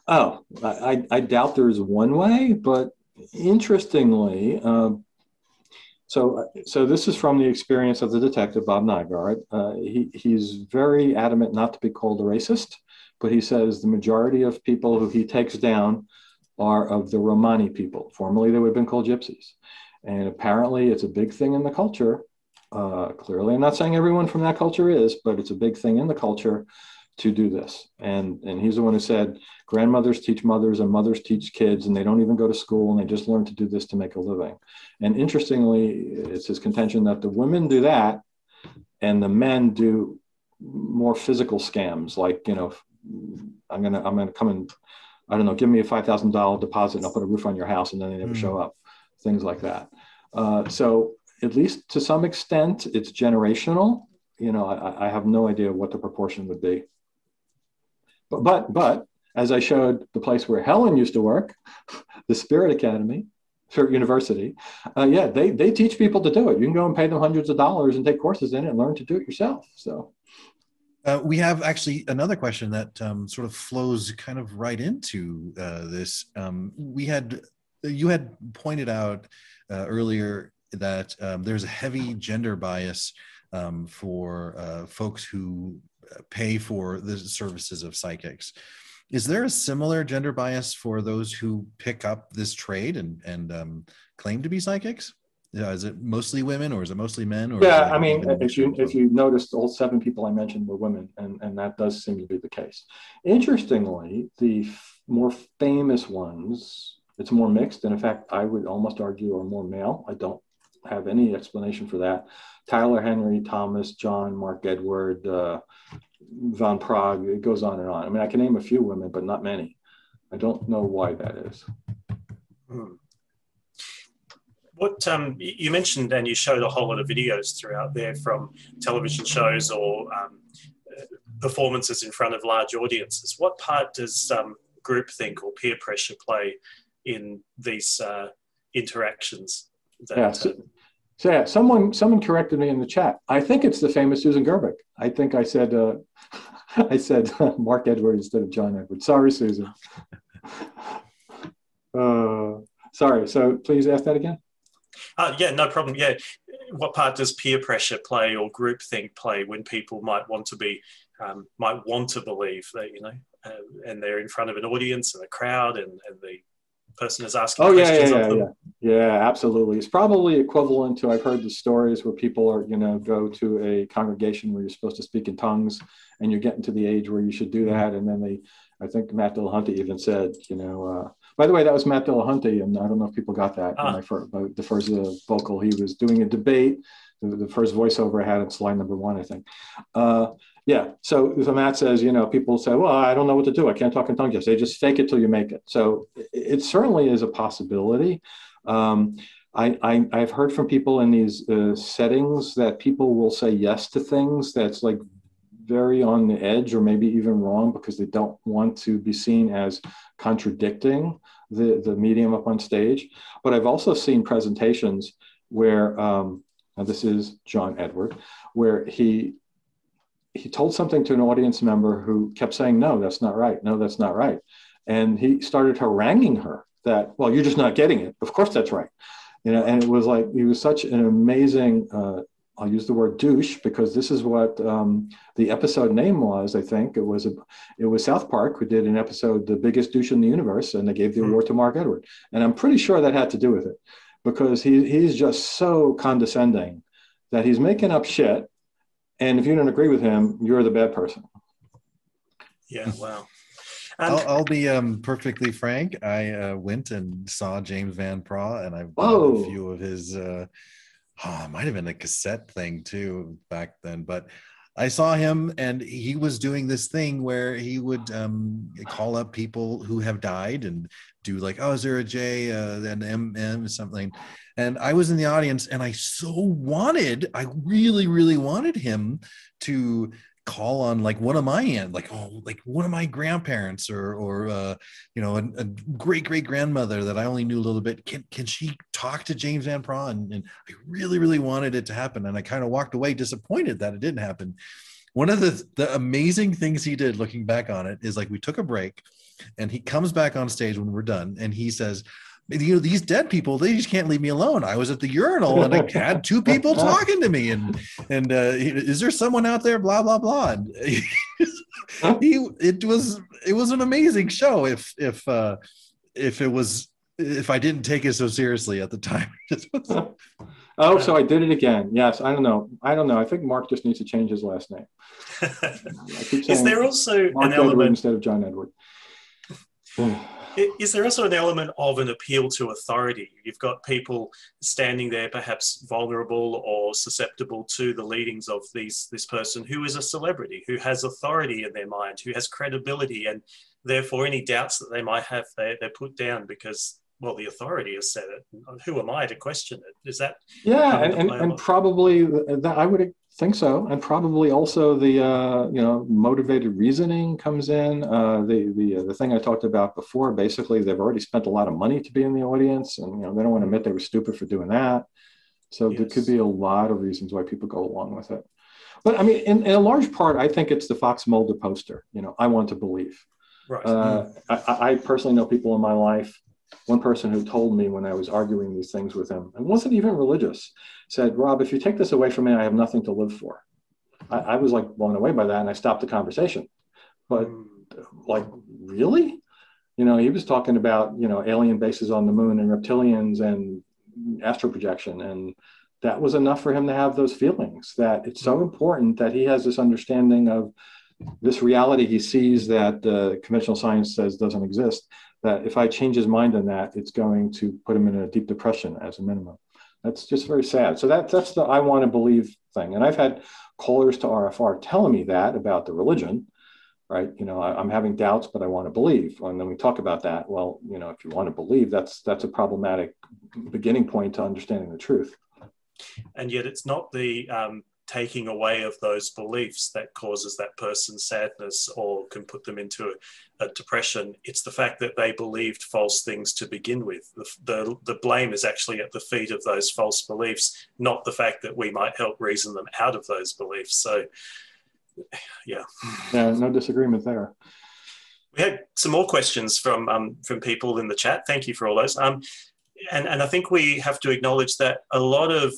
S3: Oh, I, I I doubt there's one way, but interestingly, uh, so so this is from the experience of the detective Bob Nygaard. Uh, he he's very adamant not to be called a racist, but he says the majority of people who he takes down are of the Romani people. Formerly, they would have been called gypsies, and apparently, it's a big thing in the culture. Uh, clearly, I'm not saying everyone from that culture is, but it's a big thing in the culture to do this. And and he's the one who said grandmothers teach mothers and mothers teach kids, and they don't even go to school and they just learn to do this to make a living. And interestingly, it's his contention that the women do that, and the men do more physical scams, like you know, I'm gonna I'm gonna come and I don't know, give me a five thousand dollar deposit and I'll put a roof on your house, and then they never
S1: Mm.
S3: show up, things like that. Uh, so at least to some extent, it's generational. You know, I, I have no idea what the proportion would be. But, but, but as I showed the place where Helen used to work, the Spirit Academy, Spirit University, uh, yeah, they, they teach people to do it. You can go and pay them hundreds of dollars and take courses in it and learn to do it yourself. So,
S1: Uh, we have actually another question that um, sort of flows kind of right into uh, this. Um, we had you had pointed out uh, earlier that um, there's a heavy gender bias um, for uh, folks who uh, pay for the services of psychics. Is there a similar gender bias for those who pick up this trade and and um, claim to be psychics? Yeah, is it mostly women or is it mostly men? Or
S3: yeah, I mean, if you if you noticed, all seven people I mentioned were women, and and that does seem to be the case. Interestingly, the f- more famous ones, it's more mixed, and in fact, I would almost argue are more male. I don't have any explanation for that. Tyler Henry, Thomas, John, Mark Edward, uh, Van Praagh, it goes on and on. I mean, I can name a few women, but not many. I don't know why that is.
S2: Hmm. What um, you mentioned, and you showed a whole lot of videos throughout there from television shows or um, uh, performances in front of large audiences. What part does um, groupthink or peer pressure play in these uh, interactions?
S3: Yeah. So, so yeah, someone someone corrected me in the chat. I think it's the famous Susan Gerbic. I think I said uh, I said Mark Edward instead of John Edward. Sorry, Susan. Uh, sorry. So please ask that again.
S2: Uh, yeah, no problem. Yeah, what part does peer pressure play or groupthink play when people might want to be, um, might want to believe that you know, uh, and they're in front of an audience and a crowd, and, and the person is asking
S3: Oh yeah,
S2: questions
S3: yeah, yeah, yeah, yeah, absolutely. It's probably equivalent to I've heard the stories where people are, you know, go to a congregation where you're supposed to speak in tongues, and you're getting to the age where you should do that, and then they, I think Matt Dillahunty even said, you know, uh, by the way, that was Matt Dillahunty, and I don't know if people got that.
S2: Ah.
S3: First, the first uh, vocal, he was doing a debate. The, the first voiceover I had in slide number one, I think. Uh, yeah. So, so Matt says, you know, people say, well, I don't know what to do. I can't talk in tongues. Yes, they just fake it till you make it. So it, it certainly is a possibility. Um, I, I, I've heard from people in these uh, settings that people will say yes to things that's like very on the edge or maybe even wrong because they don't want to be seen as contradicting the, the medium up on stage. But I've also seen presentations where, um, this is John Edward, where he he told something to an audience member who kept saying, no, that's not right. No, that's not right. And he started haranguing her that, well, you're just not getting it. Of course, that's right. You know, and it was like, he was such an amazing, uh, I'll use the word douche because this is what um, the episode name was. I think it was a, it was South Park who did an episode, "The Biggest Douche in the Universe," and they gave the award to Mark Edward. And I'm pretty sure that had to do with it because he he's just so condescending that he's making up shit. And if you don't agree with him, you're the bad person.
S2: Yeah, wow.
S1: I'll, I'll be um, perfectly frank. I uh, went and saw James Van Praagh, and I've bought
S3: Whoa.
S1: a few of his. Uh, oh, it might have been a cassette thing too back then, but I saw him, and he was doing this thing where he would um, call up people who have died and do like, "Oh, is there a J, uh, an M, M, something?" And I was in the audience, and I so wanted, I really, really wanted him to call on like one of my aunt, like oh, like one of my grandparents or or uh, you know a, a great great grandmother that I only knew a little bit. Can can she talk to James Van Praagh? And, and I really really wanted it to happen, and I kind of walked away disappointed that it didn't happen. One of the the amazing things he did, looking back on it, is like we took a break, and he comes back on stage when we're done, and he says. You know these dead people; they just can't leave me alone. I was at the urinal and I had two people talking to me, and and uh, is there someone out there? Blah blah blah. And he it was it was an amazing show if if uh if it was if i didn't take it so seriously at the time
S3: Oh, so I did it again. Yes, I don't know. I don't know. I think Mark just needs to change his last name.
S2: Is there also
S3: Mark
S2: an
S3: Edward
S2: element?
S3: instead of John Edward?
S2: Is there also an element of an appeal to authority? You've got people standing there, perhaps vulnerable or susceptible to the leadings of these this person who is a celebrity, who has authority in their mind, who has credibility, and therefore any doubts that they might have, they, they're put down because well, the authority has said it. Who am I to question it? Is that
S3: Yeah, and, and, and probably that I would think so, and probably also the uh, you know motivated reasoning comes in. Uh, the the uh, the thing I talked about before. Basically, they've already spent a lot of money to be in the audience, and you know they don't want to admit they were stupid for doing that. So there could be a lot of reasons why people go along with it. But I mean, in, in a large part, I think it's the Fox Mulder poster. You know, I want to believe.
S2: Right.
S3: Uh, I, I personally know people in my life. One person who told me when I was arguing these things with him, and wasn't even religious, said, "Rob, if you take this away from me, I have nothing to live for." I, I was like blown away by that, and I stopped the conversation. But like, really? You know, he was talking about you know alien bases on the moon and reptilians and astral projection, and that was enough for him to have those feelings. That it's so mm-hmm. important that he has this understanding of this reality he sees that uh, conventional science says doesn't exist that if i change his mind on that it's going to put him in a deep depression as a minimum. That's just very sad. So that, that's the i want to believe thing. And i've had callers to rfr telling me that about the religion right? You know I, i'm having doubts but i want to believe. And then we talk about that. Well you know if you want to believe that's that's a problematic beginning point to understanding the truth.
S2: And yet it's not the um, taking away of those beliefs that causes that person sadness or can put them into a, a depression. It's the fact that they believed false things to begin with. The, the, the blame is actually at the feet of those false beliefs, not the fact that we might help reason them out of those beliefs. So, yeah.
S3: yeah no disagreement there
S2: We had some more questions from um, from people in the chat. Thank you for all those. Um, and, and I think we have to acknowledge that a lot of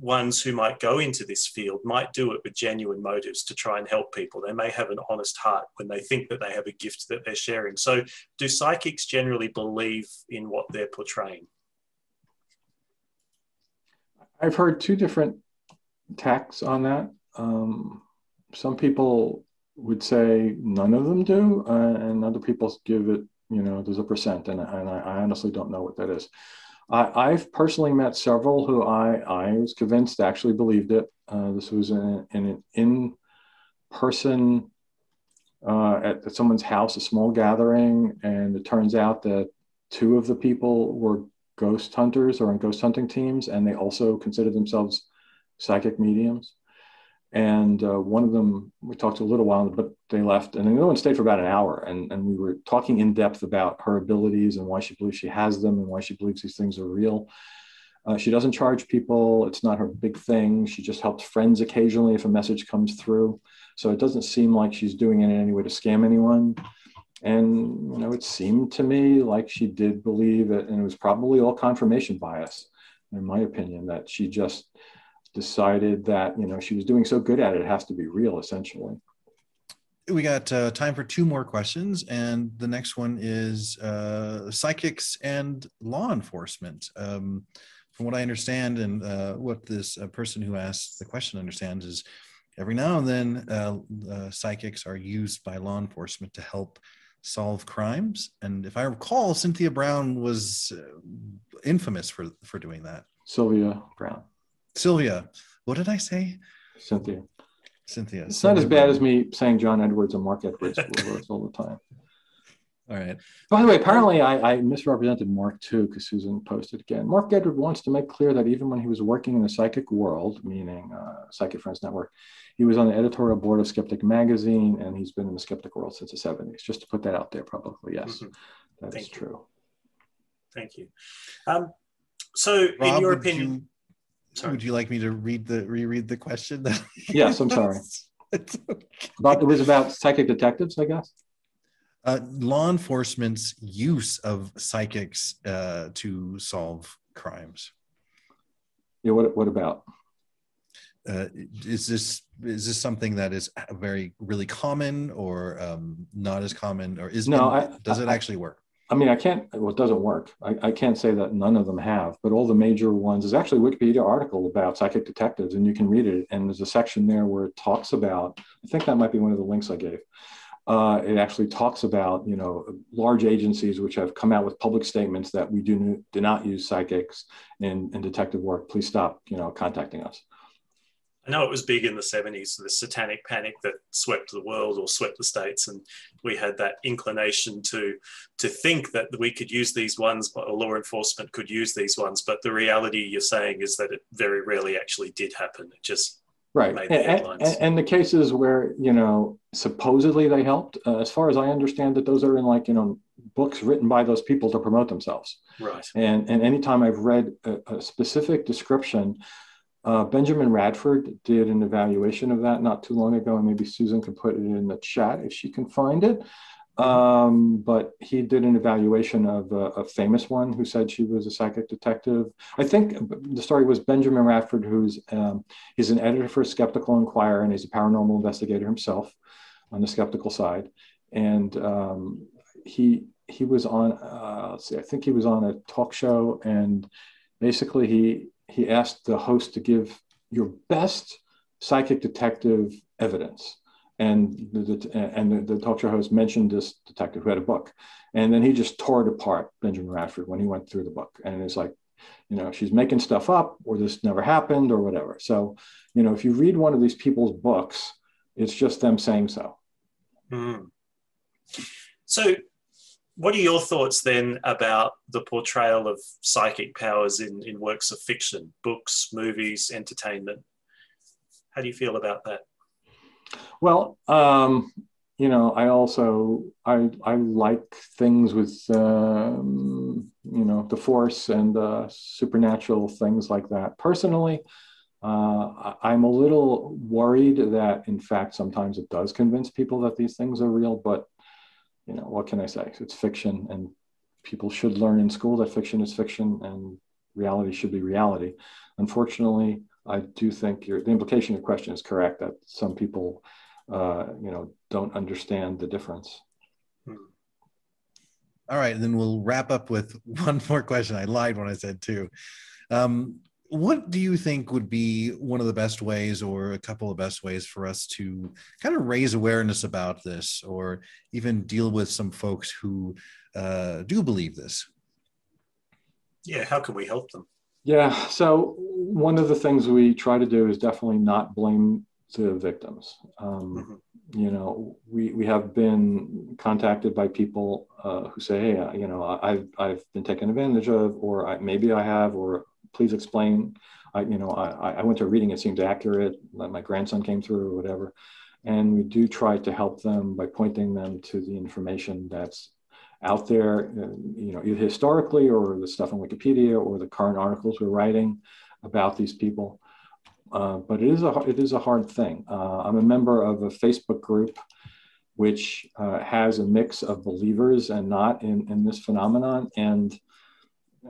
S2: ones who might go into this field might do it with genuine motives to try and help people. They may have an honest heart when they think that they have a gift that they're sharing. So, do psychics generally believe in what they're portraying?
S3: I've heard two different tacks on that. Um, some people would say none of them do, uh, and other people give it, you know, there's a percent, and, and I, I honestly don't know what that is. I, have personally met several who I, I was convinced actually believed it. Uh, this was in, an in person uh, at, at someone's house, a small gathering, and it turns out that two of the people were ghost hunters or on ghost hunting teams, and they also considered themselves psychic mediums and uh, one of them we talked a little while but they left and the other one stayed for about an hour. And, and we were talking in depth about her abilities and why she believes she has them and why she believes these things are real. Uh, she doesn't charge people. It's not her big thing. She just helps friends occasionally if a message comes through. So it doesn't seem like she's doing it in any way to scam anyone. And you know it seemed to me like she did believe it and it was probably all confirmation bias in my opinion that she just decided that you know she was doing so good at it, it has to be real essentially.
S1: We got uh, time for two more questions and the next one is uh, psychics and law enforcement. Um, from what i understand and uh, what this uh, person who asked the question understands is every now and then uh, uh, psychics are used by law enforcement to help solve crimes. And if i recall cynthia brown was infamous for for doing that.
S3: Sylvia Browne
S1: Sylvia. What did I say?
S3: Cynthia.
S1: Cynthia.
S3: It's
S1: Sylvia
S3: not as bad as me saying John Edwards and Mark Edwards all the time.
S1: All right.
S3: By the way, apparently I, I misrepresented Mark too, because Susan posted again. Mark Edward wants to make clear that even when he was working in the psychic world, meaning uh, Psychic Friends Network, he was on the editorial board of Skeptic Magazine, and he's been in the skeptic world since the 70s. Just to put that out there publicly, yes, mm-hmm. that Thank is
S2: you.
S3: true.
S2: Thank you. Um, so, Rob, in your opinion,
S1: you, Sorry. Would you like me to read the reread the question?
S3: yes, I'm sorry. okay. About it was about psychic detectives, I guess.
S1: Uh, law enforcement's use of psychics uh, to solve crimes.
S3: Yeah. What What about?
S1: Uh, is this is this something that is very really common or um, not as common or is
S3: no?
S1: I, does
S3: I,
S1: it actually work?
S3: I mean, I can't, well, it doesn't work. I, I, can't say that none of them have, but all the major ones is actually a Wikipedia article about psychic detectives, and you can read it. And there's a section there where it talks about, I think that might be one of the links I gave. Uh, it actually talks about, you know, large agencies which have come out with public statements that we do, do not use psychics in, in detective work. Please stop, you know, contacting us.
S2: I know it was big in the 70s, the satanic panic that swept the world or swept the states, and we had that inclination to to think that we could use these ones, or law enforcement could use these ones. But the reality you're saying is that it very rarely actually did happen. It just
S3: right and, and, and, the cases where you know supposedly they helped, uh, as far as I understand it, those are in like you know books written by those people to promote themselves.
S2: Right.
S3: And and anytime I've read a, a specific description uh, Benjamin Radford did an evaluation of that not too long ago, and maybe Susan can put it in the chat if she can find it. Um, but he did an evaluation of a, a, famous one who said she was a psychic detective. I think the story was Benjamin Radford, who's um, he's an editor for Skeptical Inquirer and he's a paranormal investigator himself on the skeptical side. And um, he he was on uh, let's see, I think he was on a talk show, and basically he he asked the host to give your best psychic detective evidence. And the, and the, the talk show host mentioned this detective who had a book. And then he just tore it apart, Benjamin Radford, when he went through the book. And it's like, you know, she's making stuff up or this never happened or whatever. So, you know, if you read one of these people's books, it's just them saying so.
S2: Mm. So what are your thoughts then about the portrayal of psychic powers in, in works of fiction, books, movies, entertainment? How do you feel about that?
S3: Well, um, you know, I also I I like things with um, you know the force and uh, supernatural things like that. Personally, uh, I'm a little worried that in fact sometimes it does convince people that these things are real, but you know, what can I say? It's fiction, and people should learn in school that fiction is fiction and reality should be reality. Unfortunately, I do think your, the implication of your question is correct that some people, uh, you know, don't understand the difference.
S1: All right, and then we'll wrap up with one more question. I lied when I said two. Um, what do you think would be one of the best ways or a couple of best ways for us to kind of raise awareness about this or even deal with some folks who uh, do believe this?
S2: Yeah how can we help them?
S3: Yeah so one of the things we try to do is definitely not blame the victims. Um, mm-hmm. you know we, we have been contacted by people uh, who say hey you know I've, I've been taken advantage of or I, maybe i have or please explain. I, you know, I, I went to a reading, it seems accurate, my grandson came through or whatever. And we do try to help them by pointing them to the information that's out there, uh, you know, either historically or the stuff on Wikipedia or the current articles we're writing about these people. Uh, but it is a it is a hard thing. Uh, I'm a member of a Facebook group which uh, has a mix of believers and not in, in this phenomenon, and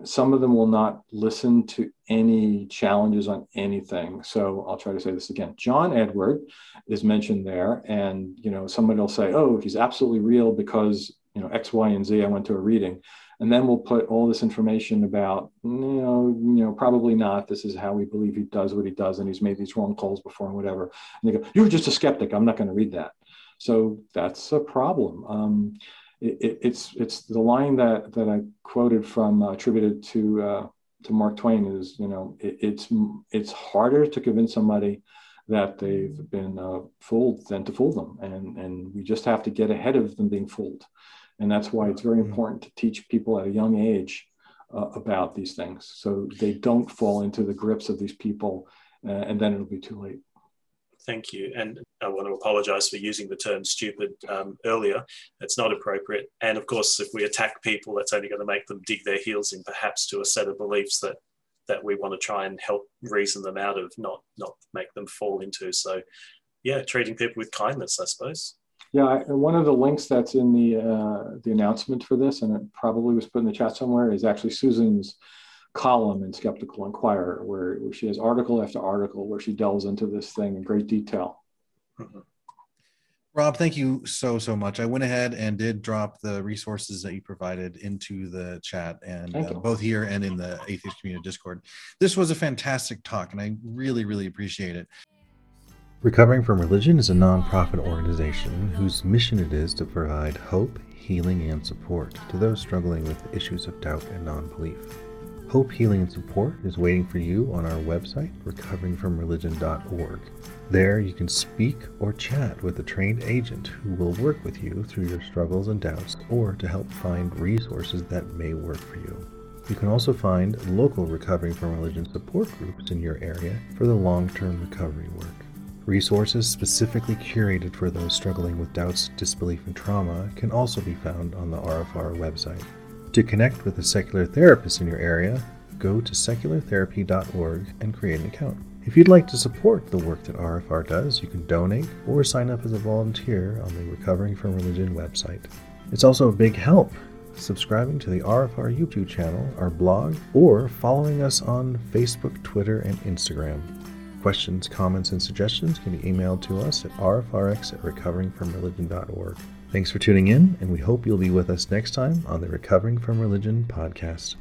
S3: some of them will not listen to any challenges on anything. So I'll try to say this again. John Edward is mentioned there, and you know somebody will say, "Oh, he's absolutely real because you know X, Y, and Z." I went to a reading, and then we'll put all this information about you know, you know, probably not. This is how we believe he does what he does, and he's made these wrong calls before and whatever. And they go, "You're just a skeptic. I'm not going to read that." So that's a problem. Um, it, it's it's the line that that I quoted from uh, attributed to uh, to Mark Twain is you know it, it's it's harder to convince somebody that they've been uh, fooled than to fool them, and and we just have to get ahead of them being fooled, and that's why it's very important to teach people at a young age uh, about these things so they don't fall into the grips of these people, uh, and then it'll be too late.
S2: Thank you. And I want to apologize for using the term stupid um, earlier. It's not appropriate. And of course, if we attack people, that's only going to make them dig their heels in perhaps to a set of beliefs that that we want to try and help reason them out of, not not make them fall into. So yeah, treating people with kindness, I suppose.
S3: Yeah, one of the links that's in the uh, the announcement for this, and it probably was put in the chat somewhere, is actually Susan's column in Skeptical Inquirer, where, where she has article after article where she delves into this thing in great detail.
S1: Mm-hmm. Rob, thank you so so much. I went ahead and did drop the resources that you provided into the chat, and uh, both here and in the Atheist Community Discord. This was a fantastic talk, and I really really appreciate it. Recovering from Religion is a nonprofit organization whose mission it is to provide hope, healing, and support to those struggling with issues of doubt and non belief. Hope, Healing, and Support is waiting for you on our website, recoveringfromreligion.org. There, you can speak or chat with a trained agent who will work with you through your struggles and doubts or to help find resources that may work for you. You can also find local Recovering from Religion support groups in your area for the long term recovery work. Resources specifically curated for those struggling with doubts, disbelief, and trauma can also be found on the RFR website. To connect with a secular therapist in your area, go to seculartherapy.org and create an account. If you'd like to support the work that RFR does, you can donate or sign up as a volunteer on the Recovering from Religion website. It's also a big help subscribing to the RFR YouTube channel, our blog, or following us on Facebook, Twitter, and Instagram. Questions, comments, and suggestions can be emailed to us at rfrx at recoveringfromreligion.org. Thanks for tuning in, and we hope you'll be with us next time on the Recovering from Religion podcast.